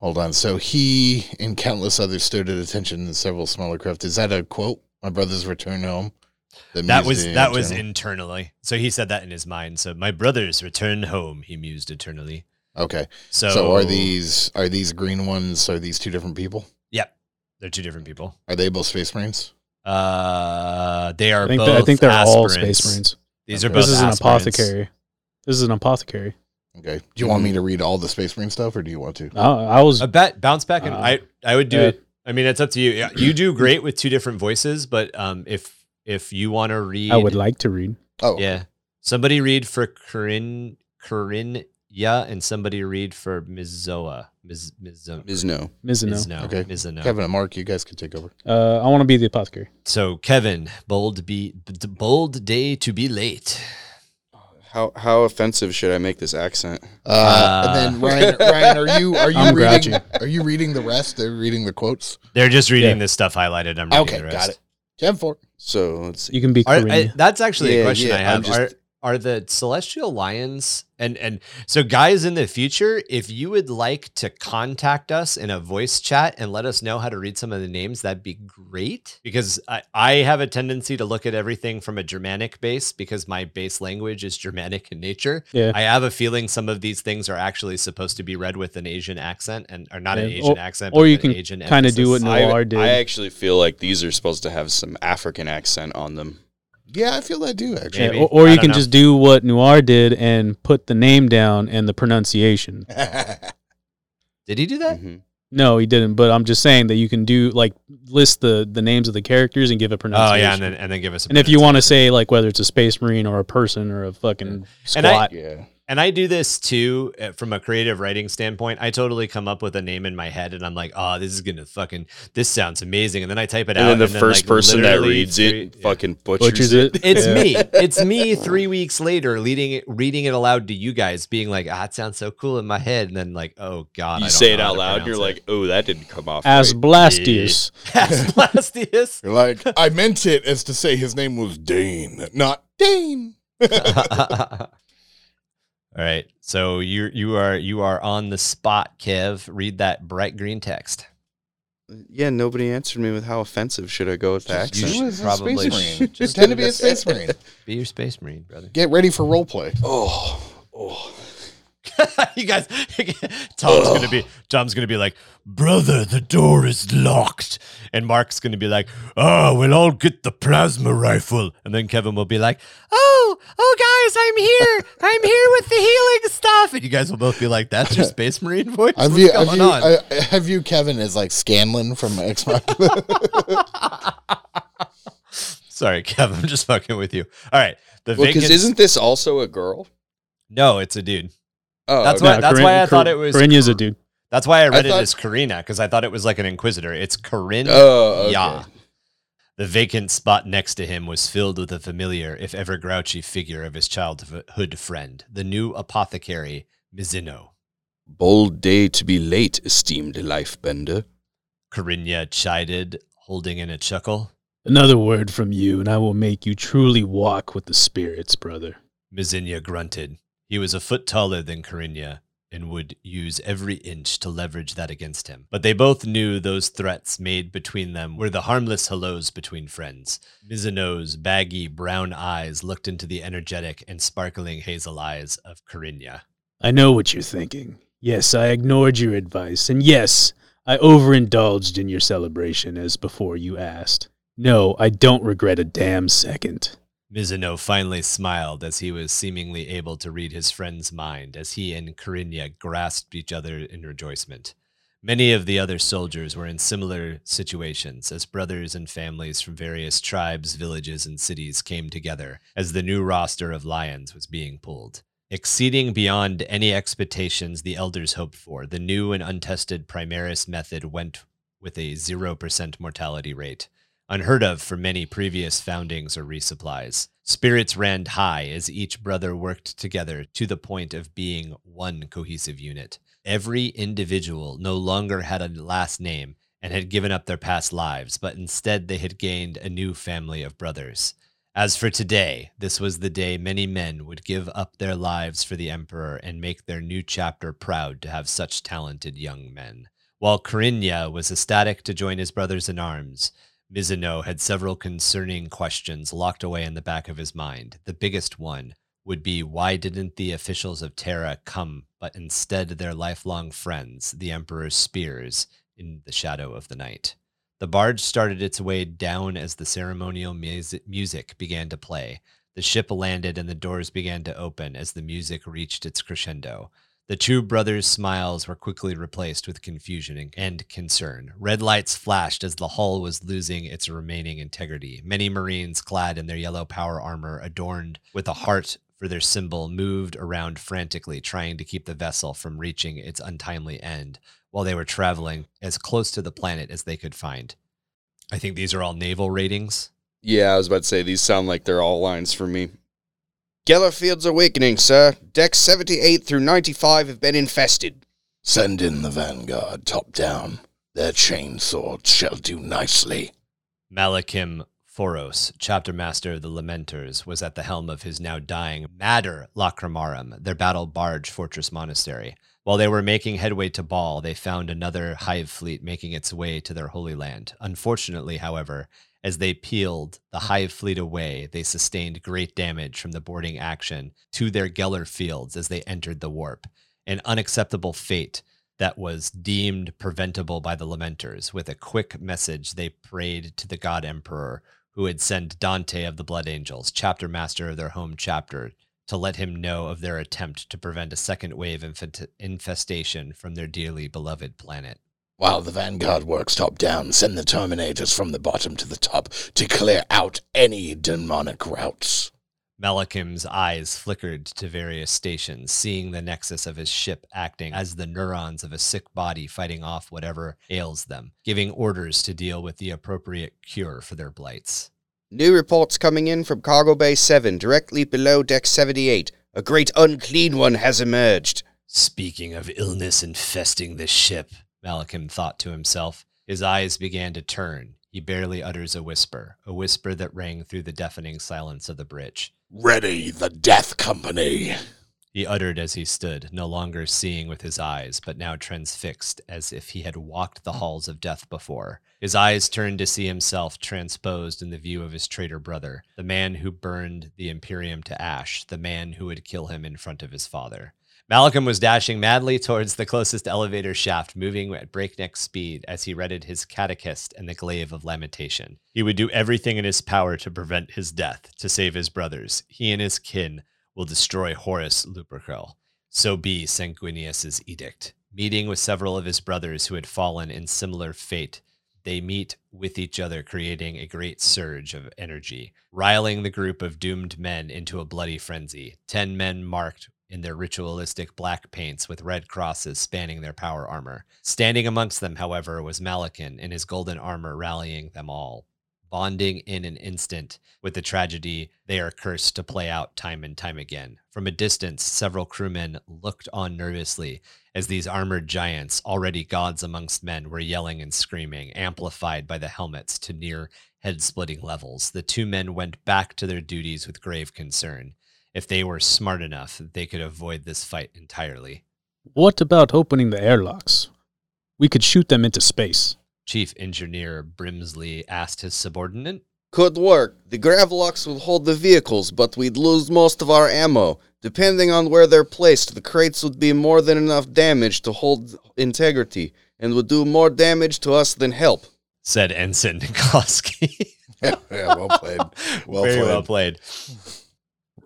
Hold on. So he and countless others stood at attention in several smaller craft. Is that a quote? My brothers return home. The That was mused that was internal? internally. So he said that in his mind. So my brothers return home, he mused eternally. okay. So, So, are these are these green ones? Are these two different people? Yep. They're two different people. Are they both space marines? Uh they are I think, both that- I think they're all aspirants. space marines. These are both This is an apothecary. This is an apothecary. Okay. Do you want me to read all the space marine stuff, or do you want to? I, I was I bet bounce back and Uh, I I would do yeah. it. I mean, it's up to you. You do great with two different voices, but um, if if you want to read, I would like to read. Oh, yeah, somebody read for Corinne Corinne yeah, and somebody read for Mizoa Miz Mizo Mizno. Mizuno. Mizno Okay. Mizuno. Kevin and Mark, you guys can take over. Uh, I want to be the apothecary. So Kevin, bold be b- bold day to be late. How how offensive should I make this accent? Uh, and then Ryan, Ryan, are you are you I'm reading? grouchy. Are you reading the rest? They're reading the quotes. They're just reading Yeah. this stuff highlighted. I'm reading Okay, the rest. got it. Ten four. So let's see. You can be Are, Korean. I, that's actually a question yeah, I have. I'm just- are are the celestial lions and and so guys in the future, if you would like to contact us in a voice chat and let us know how to read some of the names, that'd be great. Because I, I have a tendency to look at everything from a Germanic base because my base language is Germanic in nature. yeah. I have a feeling some of these things are actually supposed to be read with an Asian accent and or not an Asian or- accent, or but you an can Asian kinda do emphasis. what I, Noir did. I actually feel like these are supposed to have some African accent on them. Yeah, I feel that too. Actually, Yeah, or, or you can know. just do what Noir did and put the name down and the pronunciation. Did he do that? Mhm. No, he didn't. But I'm just saying that you can do like list the the names of the characters and give a pronunciation. Oh yeah, and then and then give us. A and if you want to say like whether it's a space marine or a person or a fucking And I- squat, yeah. And I do this too uh, from a creative writing standpoint. I totally come up with a name in my head and I'm like, oh, this is gonna fucking this sounds amazing. And then I type it out And out. then the first like, person that reads three- it yeah. fucking butchers, butchers it. it. It's Yeah. me. It's me three weeks later leading it reading it aloud to you guys, being like, ah, it sounds so cool in my head. And then like, oh god. You don't say it out loud, you're pronounce like, "Oh, that didn't come off." as right. Blastius. As Blastius. You're like, I meant it as to say his name was Dane, not Dane. All right. So you you are you are on the spot, Kev. Read that bright green text. Yeah, nobody answered me with how offensive should I go with the Just accent? do a Probably space marine. Just pretend to be a space marine. Be your space marine, brother. Get ready for roleplay. Oh, oh. you guys Tom's gonna be Tom's gonna be like, brother, the door is locked. And Mark's gonna be like, Oh, we'll all get the plasma rifle. And then Kevin will be like, Oh, oh guys, I'm here. I'm here with the healing stuff. And you guys will both be like, That's your space marine voice? Have What's you, going have you, on? I, have you, Kevin, as like Scanlan from X Men? Sorry, Kevin, I'm just fucking with you. All right. The Well, because vacant- isn't this also a girl? No, it's a dude. Oh, That's okay. why- that's why I thought it was- Corinne's a dude. That's why I read it thought- as Karina, because I thought it was like an inquisitor. It's Corinne. Oh, okay. Yeah. The vacant spot next to him was filled with a familiar, if ever grouchy, figure of his childhood friend, the new apothecary, Mizino. Bold day to be late, esteemed life bender. Corinna chided, holding in a chuckle. Another word from you, and I will make you truly walk with the spirits, brother. Mizinia grunted. He was a foot taller than Corinna and would use every inch to leverage that against him. But they both knew those threats made between them were the harmless hellos between friends. Mizino's baggy brown eyes looked into the energetic and sparkling hazel eyes of Corinna. I know what you're thinking. Yes, I ignored your advice, and yes, I overindulged in your celebration as before you asked. No, I don't regret a damn second. Mizino finally smiled as he was seemingly able to read his friend's mind as he and Corinna grasped each other in rejoicement. Many of the other soldiers were in similar situations as brothers and families from various tribes, villages, and cities came together as the new roster of Lions was being pulled. Exceeding beyond any expectations the elders hoped for, the new and untested Primaris method went with a 0% mortality rate unheard of for many previous foundings or resupplies. Spirits ran high as each brother worked together to the point of being one cohesive unit. Every individual no longer had a last name and had given up their past lives, but instead they had gained a new family of brothers. As for today, this was the day many men would give up their lives for the Emperor and make their new chapter proud to have such talented young men. While Corinna was ecstatic to join his brothers in arms, Mizino had several concerning questions locked away in the back of his mind. The biggest one would be why didn't the officials of Terra come, but instead their lifelong friends, the Emperor's spears, in the shadow of the night? The barge started its way down as the ceremonial mus- music began to play. The ship landed and the doors began to open as the music reached its crescendo. The two brothers' smiles were quickly replaced with confusion and- concern. Red lights flashed as the hull was losing its remaining integrity. Many Marines, clad in their yellow power armor, adorned with a heart for their symbol, moved around frantically, trying to keep the vessel from reaching its untimely end while they were traveling as close to the planet as they could find. I think these are all naval ratings. Yeah, I was about to say these sound like they're all lines for me. Gellerfield's Awakening, sir. Decks 78 through 95 have been infested. Send in the vanguard, top down. Their chain swords shall do nicely. Malachim Phoros, chapter master of the Lamenters, was at the helm of his now dying Mater Lacrimarum, their battle barge fortress monastery. While they were making headway to Baal, they found another hive fleet making its way to their holy land. Unfortunately, however, as they peeled the hive fleet away, they sustained great damage from the boarding action to their Geller fields as they entered the warp. An unacceptable fate that was deemed preventable by the Lamenters. With a quick message, they prayed to the God Emperor, who had sent Dante of the Blood Angels, chapter master of their home chapter, to let him know of their attempt to prevent a second wave infestation from their dearly beloved planet. While the vanguard works top down, send the terminators from the bottom to the top to clear out any demonic routes. Malachim's eyes flickered to various stations, seeing the nexus of his ship acting as the neurons of a sick body fighting off whatever ails them, giving orders to deal with the appropriate cure for their blights. New reports coming in from Cargo Bay 7, directly below Deck 78. A great unclean one has emerged. Speaking of illness infesting the ship, Malachim thought to himself. His eyes began to turn. He barely utters a whisper, a whisper that rang through the deafening silence of the bridge. Ready the death company. He uttered as he stood, no longer seeing with his eyes, but now transfixed as if he had walked the halls of death before. His eyes turned to see himself transposed in the view of his traitor brother, the man who burned the Imperium to ash, the man who would kill him in front of his father. Malcolm was dashing madly towards the closest elevator shaft, moving at breakneck speed as he read his catechist and the glaive of lamentation. He would do everything in his power to prevent his death, to save his brothers. He and his kin will destroy Horus Lupercal. So be Sanguinius's edict. Meeting with several of his brothers who had fallen in similar fate, they meet with each other, creating a great surge of energy, riling the group of doomed men into a bloody frenzy. Ten men marked in their ritualistic black paints with red crosses spanning their power armor. Standing amongst them, however, was Malachim in his golden armor rallying them all. Bonding in an instant with the tragedy they are cursed to play out time and time again. From a distance, several crewmen looked on nervously as these armored giants, already gods amongst men, were yelling and screaming, amplified by the helmets to near head splitting levels. The two men went back to their duties with grave concern. If they were smart enough, they could avoid this fight entirely. What about opening the airlocks? We could shoot them into space. Chief Engineer Brimsley asked his subordinate. Could work. The gravlocks would hold the vehicles, but we'd lose most of our ammo. Depending on where they're placed, the crates would be more than enough damage to hold integrity, and would do more damage to us than help. Said Ensign Nikoski. Yeah, yeah, well played. Well Very played. well played.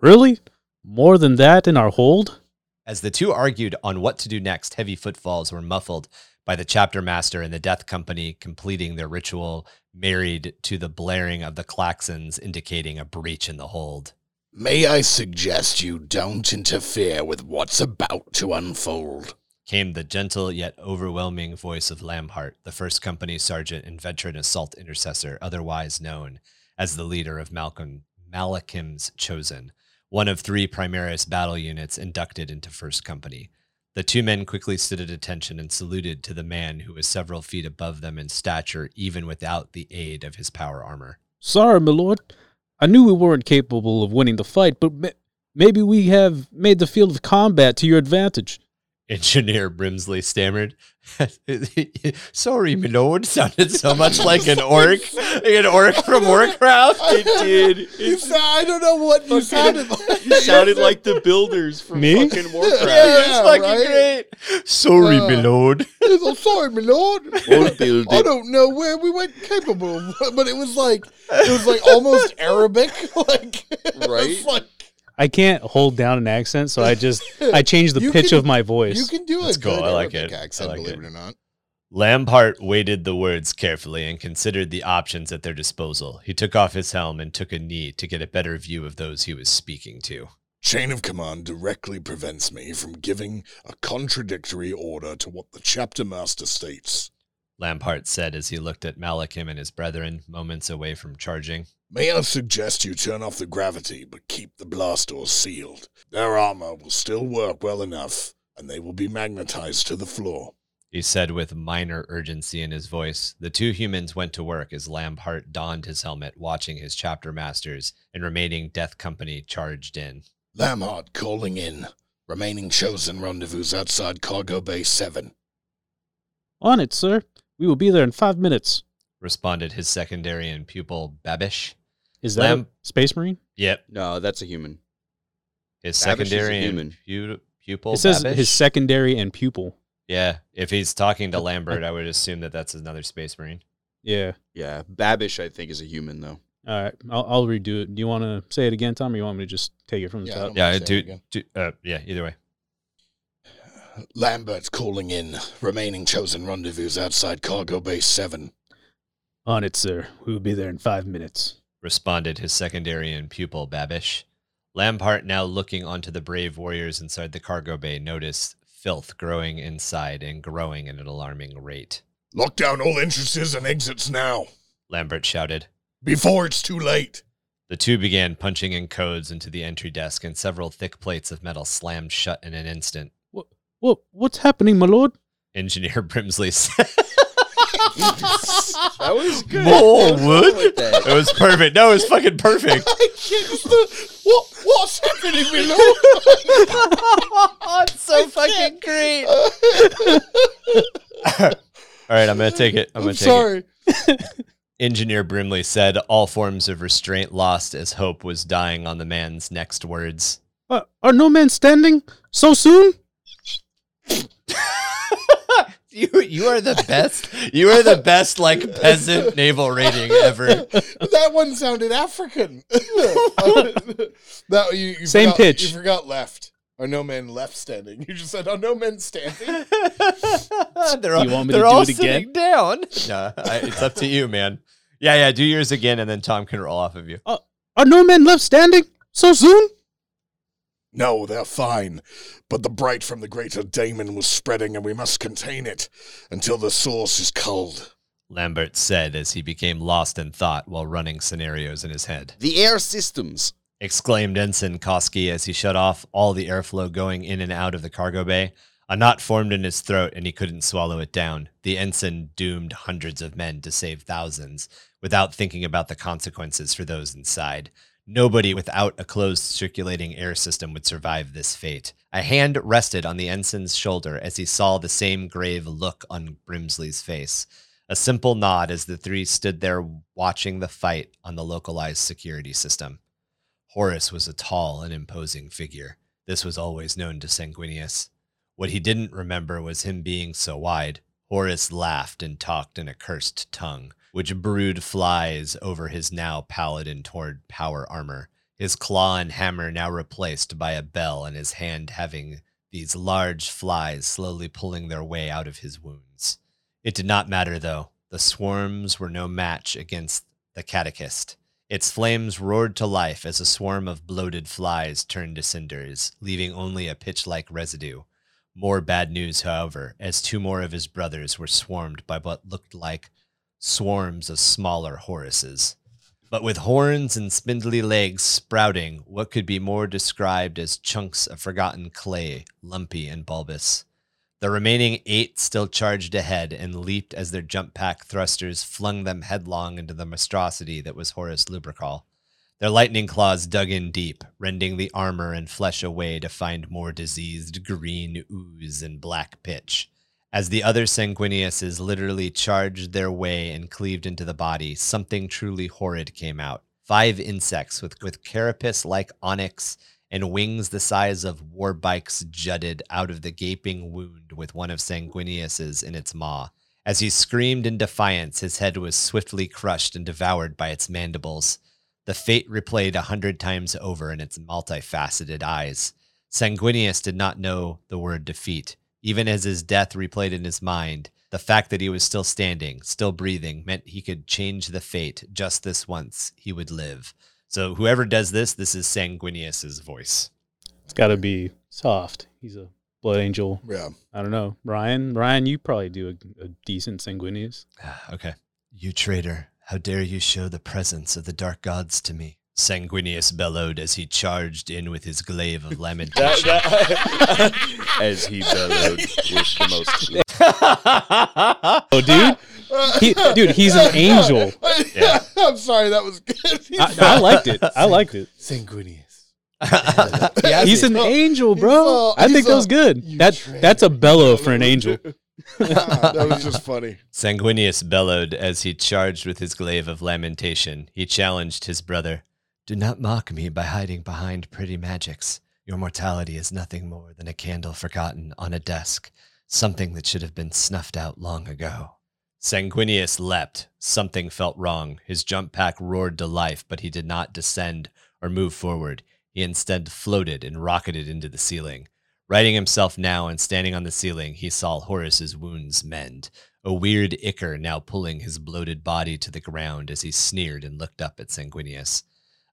Really? More than that in our hold? As the two argued on what to do next, heavy footfalls were muffled by the chapter master and the death company completing their ritual, married to the blaring of the klaxons indicating a breach in the hold. May I suggest you don't interfere with what's about to unfold? Came the gentle yet overwhelming voice of Lambhart, the first company sergeant and veteran assault intercessor, otherwise known as the leader of Malcolm Malachim's Chosen, one of three Primaris battle units inducted into First Company. The two men quickly stood at attention and saluted to the man who was several feet above them in stature, even without the aid of his power armor. Sorry, my lord. I knew we weren't capable of winning the fight, but ma- maybe we have made the field of combat to your advantage. Engineer Brimsley stammered. Sorry, my lord. Sounded so much like an orc, like an orc from Warcraft. It did. You sa- I don't know what you sounded like. You sounded like the builders from Me? fucking Warcraft. Yeah. it's fucking right? great. Sorry, Uh, my lord. I'm sorry, my lord. We'll I don't know where we went capable, of, but it was like it was like almost Arabic, like it was Right? like I can't hold down an accent, so I just I changed the You pitch can- of my voice. you can do That's it. cool. I like Arabic it. accent, I like believe it. it or not. Lampart weighted the words carefully and considered the options at their disposal. He took off his helm and took a knee to get a better view of those he was speaking to. Chain of command directly prevents me from giving a contradictory order to what the chapter master states. Lampart said as he looked at Malachim and his brethren, moments away from charging. May I suggest you turn off the gravity, but keep the blast doors sealed? Their armor will still work well enough, and they will be magnetized to the floor. He said with minor urgency in his voice. The two humans went to work as Lampart donned his helmet, watching his chapter masters and remaining death company charged in. Lamhart calling in. Remaining chosen rendezvous outside Cargo Bay 7. On it, sir. We will be there in five minutes. Responded his secondary and pupil Babish. Is that Lam- a Space Marine? Yep, No, that's a human. his Babish is a secondary and human. pu- pupil. It says Babish? his secondary and pupil. Yeah, if he's talking to Lambert, I would assume that that's another space marine. Yeah. Yeah, Babish, I think, is a human though. All right. I'll, I'll redo it. Do you want to say it again, Tom, or you want me to just take it from the Yeah, I top? don't- Yeah, say it do, again. do uh, yeah. Either way, Lambert's calling in. Remaining chosen rendezvous outside Cargo Bay 7. On it, sir. We will be there in five minutes. responded his secondary and pupil Babish. Lampart, now looking onto the brave warriors inside the cargo bay, noticed filth growing inside and growing at an alarming rate. Lock down all entrances and exits now, Lambert shouted. before it's too late. The two began punching in codes into the entry desk, and several thick plates of metal slammed shut in an instant. What? what, What's happening, my lord? Engineer Brimsley said. That was good. More wood? It was perfect. No, it was fucking perfect. what, what's happening below? it's so fucking great. All right, I'm gonna take it. I'm gonna take sorry. it. Engineer Brimley said all forms of restraint lost as hope was dying on the man's next words. Uh, are no men standing so soon? You you are the best. You are the best like peasant naval rating ever. That one sounded African. that you, you Same forgot- pitch. You forgot left. Are no men left standing? You just said, "Are no men standing?" they're all, You want me to they're do all it again? sitting down. No, I, it's up to you, man. Yeah, yeah. Do yours again, and then Tom can roll off of you. Uh, are no men left standing so soon? No, they're fine. But the bright from the greater daemon was spreading, and we must contain it until the source is culled. Lambert said as he became lost in thought while running scenarios in his head. The air systems. Exclaimed Ensign Koski as he shut off all the airflow going in and out of the cargo bay. A knot formed in his throat and he couldn't swallow it down. The ensign doomed hundreds of men to save thousands without thinking about the consequences for those inside. Nobody without a closed circulating air system would survive this fate. A hand rested on the ensign's shoulder as he saw the same grave look on Brimsley's face. A simple nod as the three stood there watching the fight on the localized security system. Horus was a tall and imposing figure. This was always known to Sanguinius. What he didn't remember was him being so wide. Horus laughed and talked in a cursed tongue, which brewed flies over his now pallid and torn power armor, his claw and hammer now replaced by a bell and his hand having these large flies slowly pulling their way out of his wounds. It did not matter, though. The swarms were no match against the catechist. Its flames roared to life as a swarm of bloated flies turned to cinders, leaving only a pitch like residue. More bad news, however, as two more of his brothers were swarmed by what looked like swarms of smaller Horuses. But with horns and spindly legs sprouting, what could be more described as chunks of forgotten clay, lumpy and bulbous. The remaining eight still charged ahead and leaped as their jump pack thrusters flung them headlong into the monstrosity that was Horus Lupercal. Their lightning claws dug in deep, rending the armor and flesh away to find more diseased green ooze and black pitch. As the other sanguiniuses literally charged their way and cleaved into the body, something truly horrid came out. Five insects with, with carapace like onyx and wings the size of war bikes jutted out of the gaping wound with one of Sanguinius's in its maw. As he screamed in defiance, his head was swiftly crushed and devoured by its mandibles. The fate replayed a hundred times over in its multifaceted eyes. Sanguinius did not know the word defeat. Even as his death replayed in his mind, the fact that he was still standing, still breathing, meant he could change the fate just this once. He would live. So whoever does this, this is Sanguinius's voice. It's got to be soft. He's a blood angel. Yeah. I don't know. Ryan, Ryan, you probably do a, a decent sanguinius. Ah, okay. You traitor, how dare you show the presence of the dark gods to me? Sanguinius bellowed as he charged in with his glaive of lamentation. As he bellowed with the most. Oh, dude, he, dude, he's an angel. Yeah. I'm sorry, that was good. I, I liked it. I liked it. Sanguinius. He's an angel, bro. He's a- I think he's that was good. That that's a bellow for an angel. that was just funny. Sanguinius bellowed as he charged with his glaive of lamentation. He challenged his brother. Do not mock me by hiding behind pretty magics. Your mortality is nothing more than a candle forgotten on a desk, something that should have been snuffed out long ago. Sanguinius leapt. Something felt wrong. His jump pack roared to life, but he did not descend or move forward. He instead floated and rocketed into the ceiling. Righting himself now and standing on the ceiling, he saw Horus's wounds mend, a weird ichor now pulling his bloated body to the ground as he sneered and looked up at Sanguinius.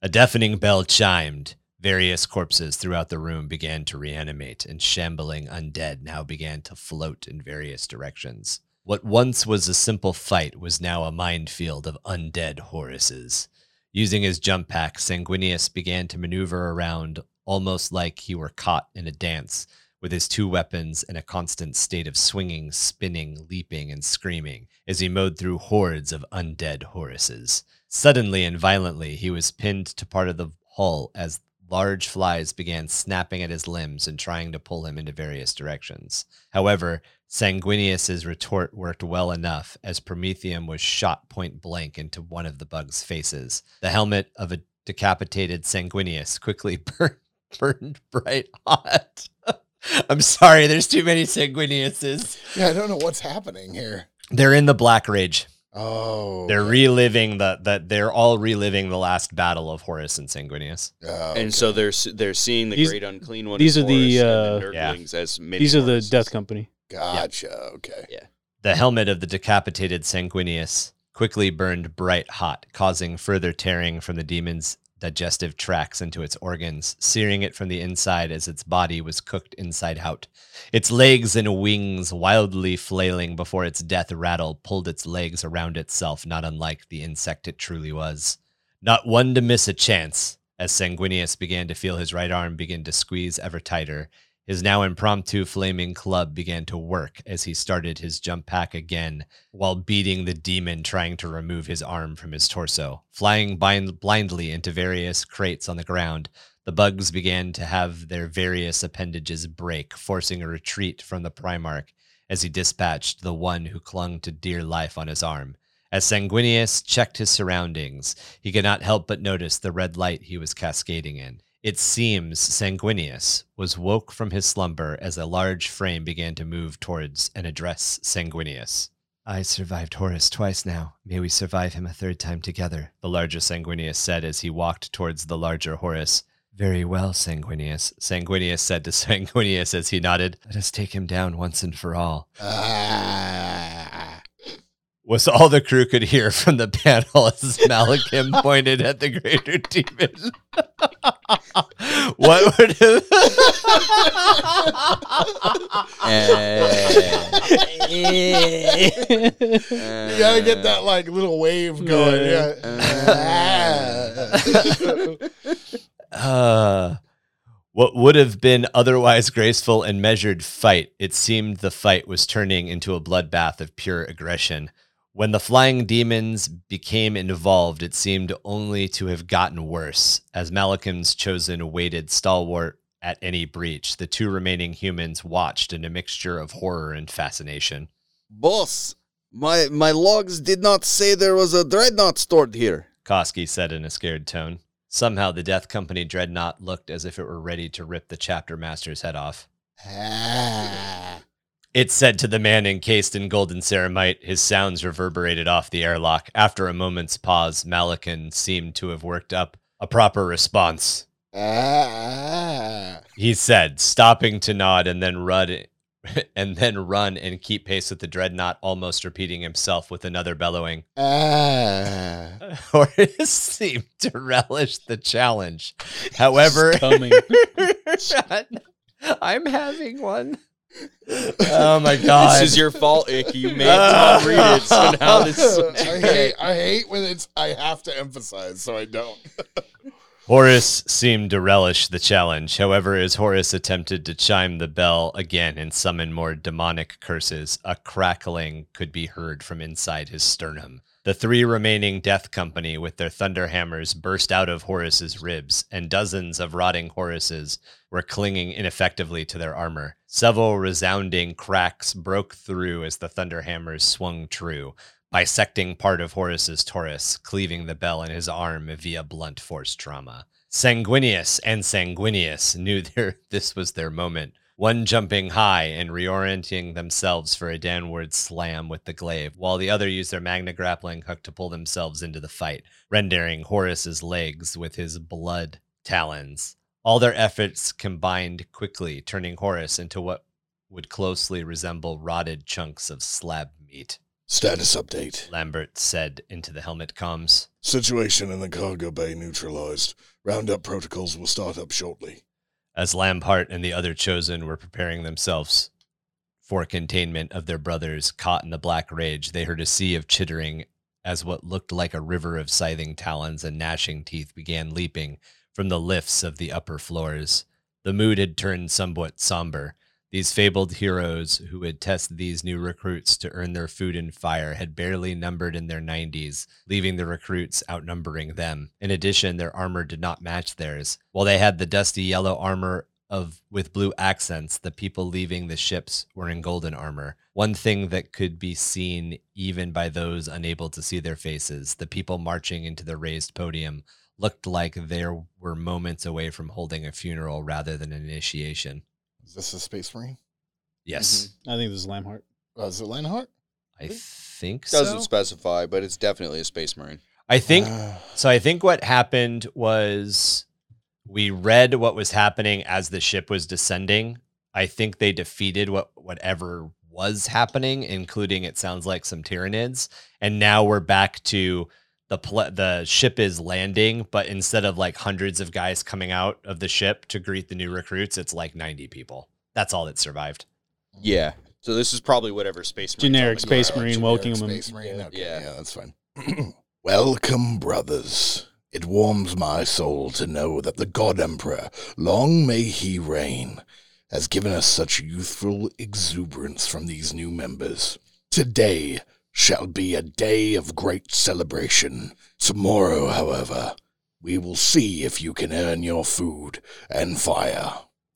A deafening bell chimed. Various corpses throughout the room began to reanimate, and shambling undead now began to float in various directions. What once was a simple fight was now a minefield of undead Horuses. Using his jump pack, Sanguinius began to maneuver around almost like he were caught in a dance with his two weapons in a constant state of swinging, spinning, leaping, and screaming as he mowed through hordes of undead Horuses. Suddenly and violently, he was pinned to part of the hull as large flies began snapping at his limbs and trying to pull him into various directions. However, Sanguinius's retort worked well enough as Promethium was shot point blank into one of the bug's faces. The helmet of a decapitated Sanguinius quickly burned, burned bright hot. I'm sorry, there's too many Sanguiniuses. Yeah, I don't know what's happening here. They're in the Black Rage. Oh, They're okay. reliving the that they're all reliving the last battle of Horus and Sanguinius. Oh, And so they're they're seeing the These- great unclean one. these are the, Horus and uh, Yeah. As mini These are the Death Company. gotcha. Okay. Yeah. The helmet of the decapitated Sanguinius quickly burned bright hot, causing further tearing from the demon's digestive tracts into its organs, searing it from the inside as its body was cooked inside out. Its legs and wings wildly flailing before its death rattle pulled its legs around itself, not unlike the insect it truly was. Not one to miss a chance, as Sanguinius began to feel his right arm begin to squeeze ever tighter. His now impromptu flaming club began to work as he started his jump pack again while beating the demon trying to remove his arm from his torso. Flying blind- blindly into various crates on the ground, the bugs began to have their various appendages break, forcing a retreat from the Primarch as he dispatched the one who clung to dear life on his arm. As Sanguinius checked his surroundings, he could not help but notice the red light he was cascading in. It seems Sanguinius was woke from his slumber as a large frame began to move towards and address Sanguinius. I survived Horus twice now. May we survive him a third time together, the larger Sanguinius said as he walked towards the larger Horus. Very well, Sanguinius, Sanguinius said to Sanguinius as he nodded. Let us take him down once and for all. Ah. Was all the crew could hear from the panel as Malachim pointed at the greater demon. what would have you gotta get that like little wave going. Yeah. uh, what would have been otherwise graceful and measured fight, it seemed the fight was turning into a bloodbath of pure aggression. When the flying demons became involved, it seemed only to have gotten worse. As Malachim's chosen waited stalwart at any breach, the two remaining humans watched in a mixture of horror and fascination. Boss, my my logs did not say there was a dreadnought stored here. Koski said in a scared tone. Somehow the Death Company dreadnought looked as if it were ready to rip the chapter master's head off. Ah. It said to the man encased in golden ceramite, his sounds reverberated off the airlock. After a moment's pause, Malachim seemed to have worked up a proper response. Ah. He said, stopping to nod and then run and then run and keep pace with the dreadnought, almost repeating himself with another bellowing. Ah. Horus seemed to relish the challenge. However, coming. I'm having one. Oh my god! This is your fault, Ick. You made Tom read it, so now this is I hate, I hate when it's I have to emphasize, so I don't. Horus seemed to relish the challenge. However, as Horus attempted to chime the bell again and summon more demonic curses, a crackling could be heard from inside his sternum. The three remaining Death Company, with their thunder hammers, burst out of Horus's ribs, and dozens of rotting Horuses were clinging ineffectively to their armor. Several resounding cracks broke through as the thunder hammers swung true, bisecting part of Horus's torus, cleaving the bell in his arm via blunt force trauma. Sanguinius and Sanguinius knew their, this was their moment. One jumping high and reorienting themselves for a downward slam with the glaive, while the other used their magna grappling hook to pull themselves into the fight, rendering Horus's legs with his blood talons. All their efforts combined quickly, turning Horus into what would closely resemble rotted chunks of slab meat. Status update. Lambert said into the helmet comms. Situation in the cargo bay neutralized. Roundup protocols will start up shortly. As Lambhart and the other chosen were preparing themselves for containment of their brothers caught in the black rage, they heard a sea of chittering as what looked like a river of scything talons and gnashing teeth began leaping from the lifts of the upper floors. The mood had turned somewhat somber. These fabled heroes who would test these new recruits to earn their food and fire had barely numbered in their 90s, leaving the recruits outnumbering them. In addition, their armor did not match theirs. While they had the dusty yellow armor of with blue accents, the people leaving the ships were in golden armor. One thing that could be seen even by those unable to see their faces, the people marching into the raised podium looked like they were moments away from holding a funeral rather than an initiation. Is this a space marine? Yes, I think this is Lamhart. Uh, is it Lionheart? I think so. Doesn't specify, but it's definitely a space marine. I think Uh, so. I think what happened was we read what was happening as the ship was descending. I think they defeated what whatever was happening, including it sounds like some Tyranids, and now we're back to the pl- the ship is landing, but instead of like hundreds of guys coming out of the ship to greet the new recruits, it's like ninety people. That's all that survived. Yeah. So this is probably whatever space marine. Generic space yeah, marine generic welcoming Space him. marine. Okay, Yeah. yeah, that's fine. Welcome, brothers. It warms my soul to know that the God Emperor, long may he reign, has given us such youthful exuberance from these new members. Today shall be a day of great celebration. Tomorrow, however, we will see if you can earn your food and fire.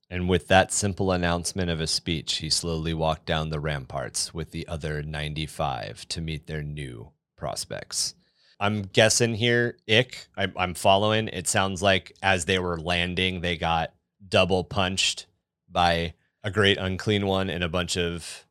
And with that simple announcement of a speech, he slowly walked down the ramparts with the other 95 to meet their new prospects. I'm guessing here, Ick, I, I'm following. It sounds like as they were landing, they got double punched by a great unclean one and a bunch of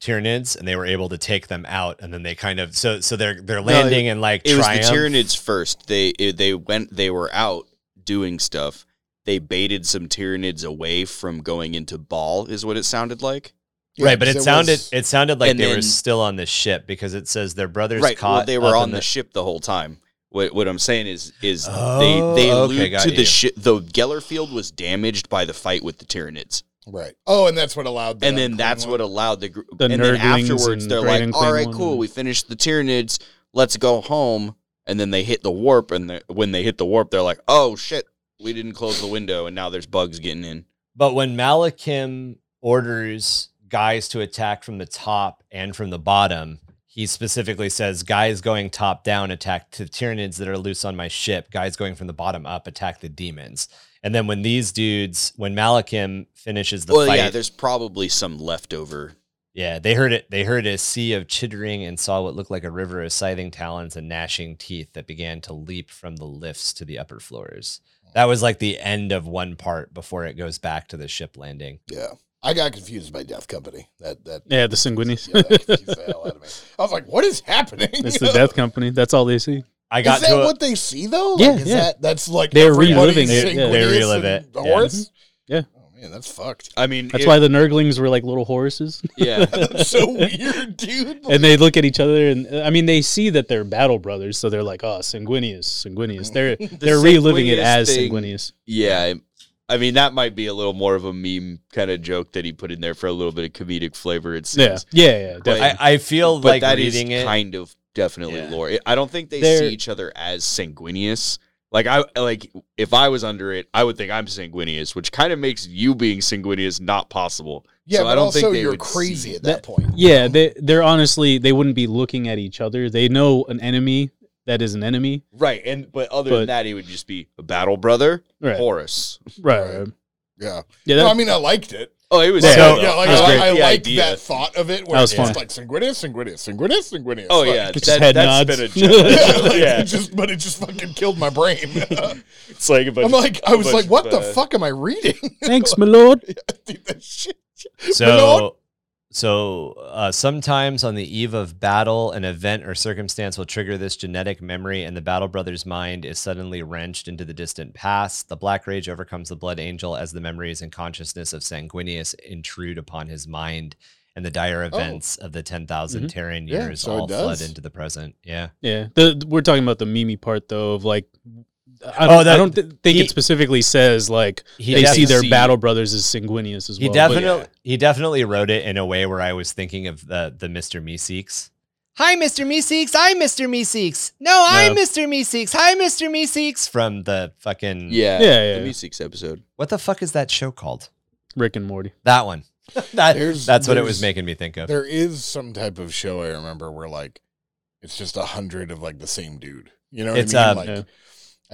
Tyranids, and they were able to take them out. And then they kind of so so they're they're landing and like It was the triumph. Tyranids first. They it, they went. They were out doing stuff. They baited some Tyranids away from going into ball. Is what it sounded like. Yeah, right, but it sounded was- it sounded like they were still on the ship because it says their brothers right. caught. Well, they were on in the, ship the whole time. What what I'm saying is is Oh, they they oh, okay, allude got to you. the ship. The Gellerfield was damaged by the fight with the Tyranids, right. Oh, and that's what allowed. The and then that's one? what allowed the group. The and then afterwards, and they're Great like, "All right, cool. and- We finished the Tyranids. Let's go home." And then they hit the warp, and the, when they hit the warp, they're like, "Oh shit, we didn't close the window, and now there's bugs getting in." But when Malachim orders guys to attack from the top and from the bottom, he specifically says guys going top down attack the Tyranids that are loose on my ship, guys going from the bottom up attack the demons. And then when these dudes, when Malachim finishes the well, fight, yeah, there's probably some leftover. yeah, they heard it. They heard a sea of chittering and saw what looked like a river of scything talons and gnashing teeth that began to leap from the lifts to the upper floors. That was like the end of one part before it goes back to the ship landing. Yeah. I got confused by Death Company. That that Yeah, the Sanguinius. yeah, that confused the hell out of me. I was like, "What is happening?" It's the Death Company. That's all they see. I got is that to a, what they see though? Yeah, like, is yeah. That, that's like They're everybody's reliving it, yeah. They relive and it, yeah. Horus? Mm-hmm. Yeah. Oh man, that's fucked. I mean, That's it- why the Nurglings were like little Horuses. yeah, That's so weird, dude. and they look at each other and I mean they see that they're battle brothers, so they're like, oh, Sanguinius, Sanguinius. They're they're reliving it as thing- Sanguinius. yeah. I mean, that might be a little more of a meme kind of joke that he put in there for a little bit of comedic flavor. It Yeah, seems. yeah, yeah. But- Definitely. I, I feel but like that is reading it. kind of definitely Yeah. lore. I don't think they They're- see each other as Sanguinius. Like I like if I was under it, I would think I'm Sanguinius, which kind of makes you being Sanguinius not possible. Yeah, So but I don't also think they you're crazy at that, point. yeah, they they're honestly they wouldn't be looking at each other. They know an enemy that is an enemy. Right, and but other But- than that, he would just be a battle brother, Right. Horus. Right. Right. right. Yeah. Yeah, No, that, I mean, I liked it. Oh, it was Yeah. so, So- yeah, like That's I, great. I The like idea. that thought of it. Where That it's was just fun. like Sanguinius, Sanguinius, Sanguinius, Sanguinius. Oh Like, yeah, Just that, head that's nods. been a joke. yeah, like, yeah, just, but it just fucking killed my brain. it's like a bunch I'm like, I a was like, what of, the uh, fuck am I reading? Thanks, my lord. Dude, that shit. So, so uh, sometimes on the eve of battle, an event or circumstance will trigger this genetic memory, and the battle brother's mind is suddenly wrenched into the distant past. The Black Rage overcomes the Blood Angel as the memories and consciousness of Sanguinius intrude upon his mind, and the dire events of the 10,000 Mhm. Terran Yeah, years so all flood into the present. Yeah. Yeah, the, we're talking about the Mimi part though of like. I Oh, don't, that- I don't th- think he- it specifically says like He they see their see- battle brothers as Sanguinius as He well. but- definitely he definitely wrote it in a way where I was thinking of the the Mr. Meeseeks. Hi, Mr. Meeseeks. I'm Mr. Meeseeks. No, I'm Mr. Meeseeks. Hi, Mr. Meeseeks. From the fucking Yeah, Yeah, yeah, the. Meeseeks episode. What the fuck is that show called? Rick and Morty. That one. That- There's- that's what it was making me think of. There is some type of show I remember where like it's just a hundred of like the same dude. You know what It's, I mean? um, like Yeah.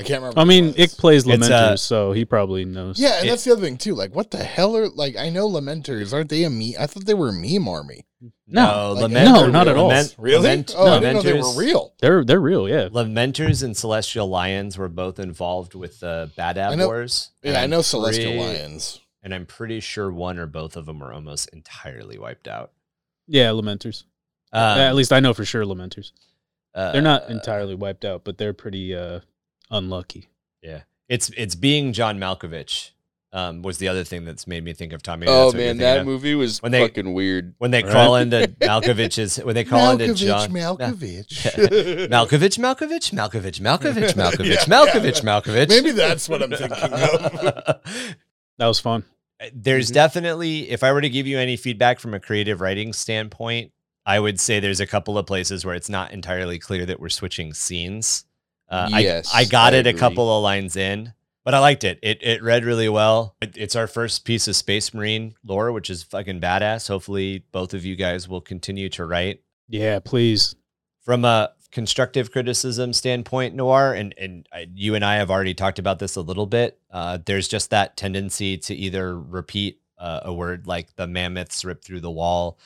I can't remember. I mean, it. Ick plays It's, Lamenters, uh, so he probably knows. Yeah, and it- that's the other thing too. Like, what the hell are like? I know Lamenters aren't they a meme? I thought they were a meme army. No, Like, lament- no, not at all. lament- Really? lament- oh, I didn't know they lamenters- were real. They're they're real, yeah. Lamenters and Celestial Lions were both involved with the Bad I Ab know- Wars. Yeah, I know Celestial pretty- Lions. And I'm pretty sure one or both of them were almost entirely wiped out. Yeah, Lamenters. Um, at least I know for sure Lamenters. uh, They're not entirely wiped out, but they're pretty uh, unlucky. Yeah, it's it's being John Malkovich. Um, was the other thing that's made me think of Tommy. oh That's what you're man, that of. movie was When they- fucking weird. When they Right. crawl into Malkovich's, when they crawl into John Malkovich. Malkovich, Malkovich, Malkovich, Malkovich, Malkovich, Yeah, Malkovich, yeah. Malkovich. Maybe that's what I'm thinking of. That was fun. there's Mhm. definitely if i were to give you any feedback from a creative writing standpoint i would say there's a couple of places where it's not entirely clear that we're switching scenes uh, Yes, I, I got I it a couple of lines in but i liked it it, it read really well it, it's our first piece of space marine lore which is fucking badass hopefully both of you guys will continue to write Yeah, please. from a constructive criticism standpoint, Noir, and and I, you and I have already talked about this a little bit. Uh, there's just that tendency to either repeat uh, a word like the mammoths ripped through the wall,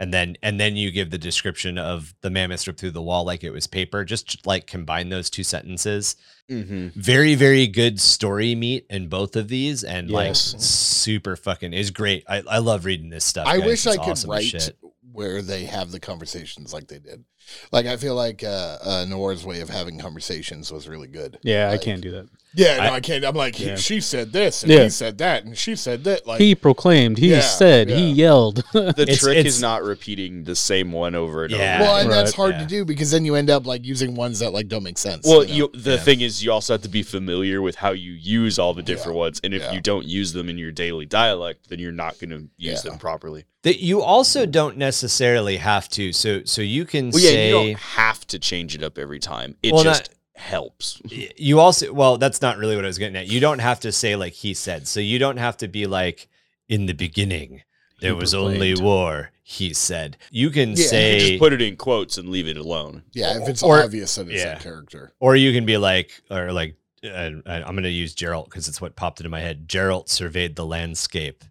and then and then you give the description of the mammoth ripped through the wall like it was paper. Just like combine those two sentences. Mm-hmm. Very very good story meat in both of these, and like super fucking is great. I, I love reading this stuff. I guys. wish I It's could awesome as write shit. Where they have the conversations like they did. Like I feel like uh, uh, Noir's way of having conversations was really good. Yeah, I can't do that. Yeah, no, I- I, can't. I'm like, he- Yeah. she said this, and Yeah. he said that, and she said that. Like, he proclaimed, he Yeah, said, he yelled. The It's- trick it's- is not repeating the same one over and Yeah. over. well, and Right, that's hard yeah. to do because then you end up like using ones that like don't make sense. Well, you, you, the Yeah. thing is, you also have to be familiar with how you use all the different ones, and if Yeah. you don't use them in your daily dialect, then you're not going to use Yeah. them properly. That you also don't necessarily have to. So so you can Well, yeah, say you don't have to change it up every time. It Well, just not- helps. you also well that's not really what I was getting at. You don't have to say like he said. So you don't have to be like in the beginning there He was only war. He said you can Yeah, You say just put it in quotes and leave it alone. yeah, if it's or- obvious that it's yeah. that character. or you can be like or like uh, I'm going to use Geralt because it's what popped into my head. Geralt surveyed the landscape.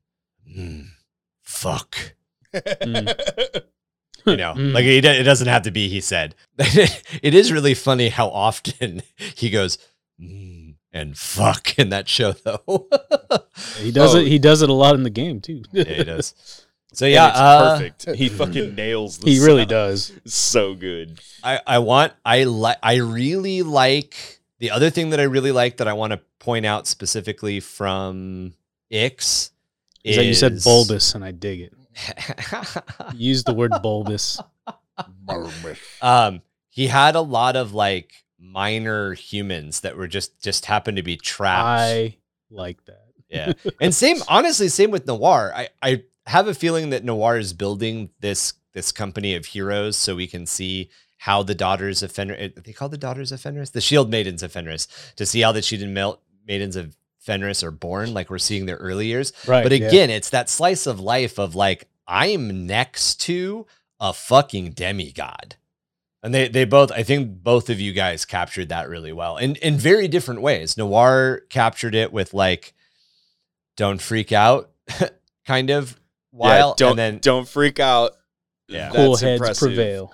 Hmm. Fuck. Mm. you know Mm. like it, it doesn't have to be he said it is really funny how often he goes "Mm," and fuck in that show though he does Oh. it. He does it a lot in the game too. yeah he does so And yeah it's uh, perfect. He fucking nails the he really does. So good. i i want i like i really like the other thing that i really like that i want to point out specifically from ix Is that you said bulbous, and I dig it. Use the word bulbous. um he had a lot of like minor humans that were just just happened to be trapped I like that. yeah and same honestly same with noir i i have a feeling that noir is building this this company of heroes so we can see how the daughters of fenris they call the daughters of fenris the shield maidens of fenris to see how the shield Mel- maidens of fenris are born like we're seeing their early years Right. but yeah. again it's that slice of life of like i'm next to a fucking demigod and they they both i think both of you guys captured that really well in in very different ways noir captured it with like don't freak out kind of while yeah, don't and then don't freak out. Yeah. cool That's heads impressive. prevail.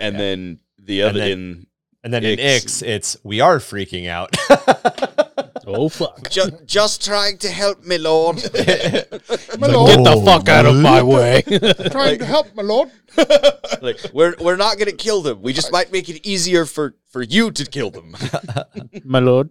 And Yeah. then the other And other then- in and then in Ix. Ix, it's we are freaking out. Oh fuck! Just, just trying to help me, Lord. My Get the fuck out of my way. trying to help, my lord. like we're we're not gonna kill them. We just might make it easier for for you to kill them. my lord.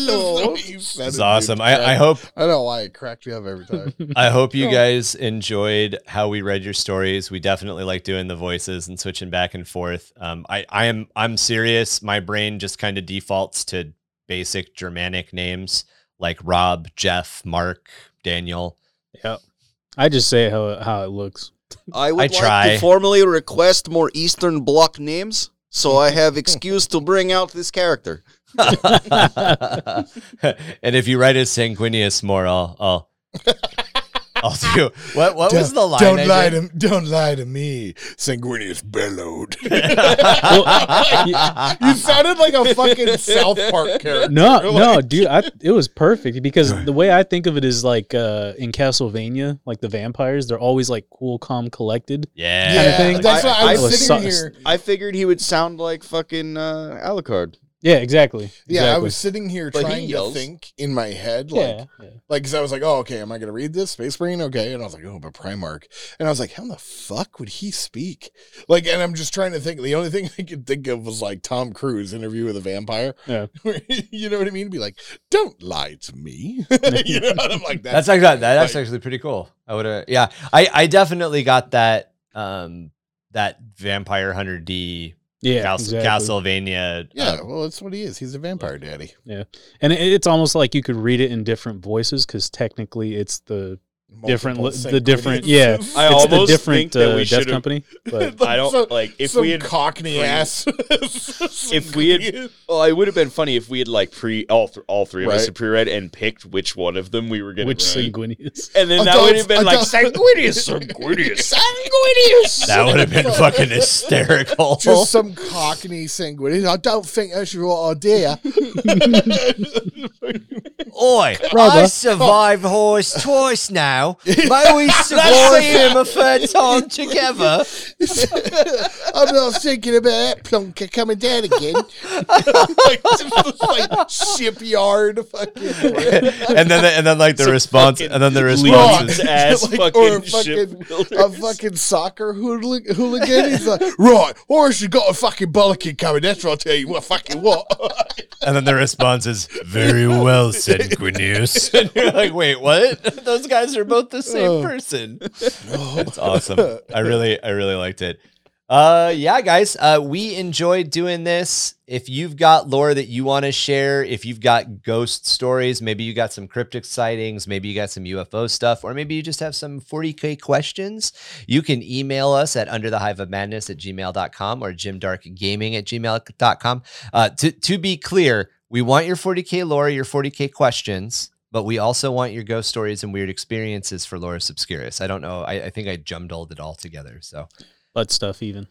Lord. it's awesome. I, I hope I don't know why it cracked me up every time. I hope you guys enjoyed how we read your stories. We definitely like doing the voices and switching back and forth. Um, I, I am I'm serious. My brain just kind of defaults to basic Germanic names like Rob, Jeff, Mark, Daniel. Yep. I just say how how it looks. I would I like try. to formally request more Eastern Bloc names, so I have excuse to bring out this character. and if you write a Sanguinius more, I'll, I'll I'll do. What what was the line? Don't I lie did? to don't lie to me. Sanguinius bellowed. Well, you sounded like a fucking South Park character. No, You're no, dude, I, it was perfect because the way I think of it is like uh, in Castlevania, like the vampires, they're always like cool, calm, collected. Yeah. Yeah, thing. that's I- why I, I was was sitting so- here. I figured he would sound like fucking uh, Alucard. Yeah, exactly. Yeah, I was sitting here But he trying to think in my head, like, Yeah, yeah. like, because I was like, oh, okay, am I going to read this? Space Marine? Okay. And I was like, oh, but Primarch. And I was like, how the fuck would he speak? Like, and I'm just trying to think. The only thing I could think of was like Tom Cruise interview with a vampire. Yeah. you know what I mean? Be like, don't lie to me. you know, and I'm like, That's that's, actually that, that's like- actually pretty cool. I would have yeah. I I definitely got that um that vampire hunter D Yeah, Cas- exactly. Castlevania. yeah, uh, well, that's what he is. He's a vampire daddy. Yeah, and it, it's almost like you could read it in different voices because technically it's the different, the different, yeah, I it's the almost think different that uh, we death should've- company. But I don't Some- like if some we had cockney pre- ass. if we had well, it would have been funny if we had like pre all th- all three of us Right. had pre-read and picked which one of them we were going which to read, Sanguinius? and then that Adults- would have been like adults- Sanguinius, sanguineous. Sanguinius. that would have been fucking hysterical. Just some cockney sanguinius. I don't think that's your idea. Oi, I Brother. survived Horus twice now. May we survive him a third time together? I'm not thinking about that plunker coming down again. like, just like shipyard fucking. and then and then like the Some response fucking and then the Leeds response is ass Like, or a fucking, fucking, a fucking soccer hooligan, hooligan. He's like, right, Horus, you got a fucking bollocking coming. That's what I'll tell you. What fucking what? and then the response is very well said Quinius. and you're like, wait, what? Those guys are both the same Oh. person. It's awesome. I really, I really liked it. Uh, yeah, guys, uh, we enjoyed doing this. If you've got lore that you want to share, if you've got ghost stories, maybe you got some cryptic sightings, maybe you got some UFO stuff, or maybe you just have some 40k questions, you can email us at under the hive of madness at gmail.com or jimdarkgaming at gmail.com. Uh, to, to be clear, we want your 40k lore, your 40k questions, but we also want your ghost stories and weird experiences for Loris Obscurus. I don't know. I, I think I jumbled it all together. So Butt stuff, even.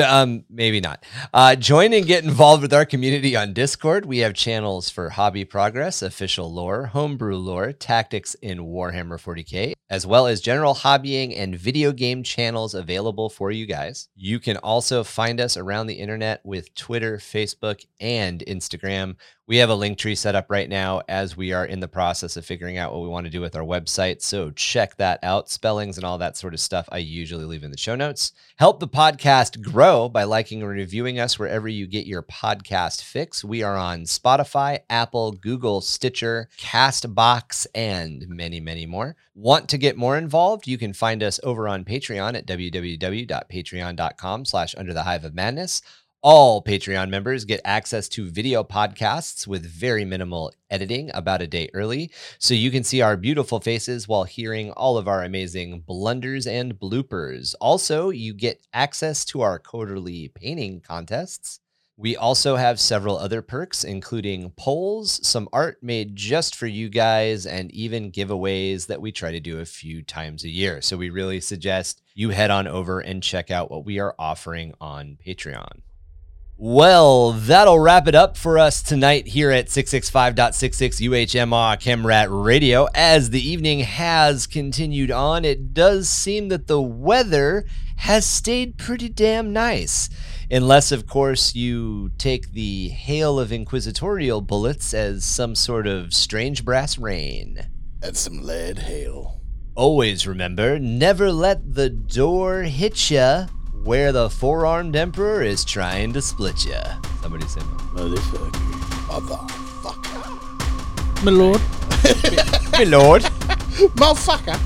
Um, maybe not. Uh, join and get involved with our community on Discord. We have channels for hobby progress, official lore, homebrew lore, tactics in Warhammer 40k, as well as general hobbying and video game channels available for you guys. You can also find us around the internet with Twitter, Facebook, and Instagram. We have a link tree set up right now as we are in the process of figuring out what we want to do with our website. So check that out. Spellings and all that sort of stuff I usually leave in the show notes. Help the podcast grow by liking and reviewing us wherever you get your podcast fix. We are on Spotify, Apple, Google, Stitcher, Castbox, and many, many more. Want to get more involved? You can find us over on Patreon at www.patreon.com slash under the hive of madness. All Patreon members get access to video podcasts with very minimal editing about a day early, so you can see our beautiful faces while hearing all of our amazing blunders and bloopers. Also, you get access to our quarterly painting contests. We also have several other perks, including polls, some art made just for you guys, and even giveaways that we try to do a few times a year. So we really suggest you head on over and check out what we are offering on Patreon. Well, that'll wrap it up for us tonight here at 665.66 UHMR Chemrat Radio. As the evening has continued on, it does seem that the weather has stayed pretty damn nice. Unless, of course, you take the hail of inquisitorial bullets as some sort of strange brass rain. That's some lead hail. Always remember, never let the door hit ya where the four-armed emperor is trying to split you. Somebody say, Motherfucker. Motherfucker. My lord. "My lord." Motherfucker.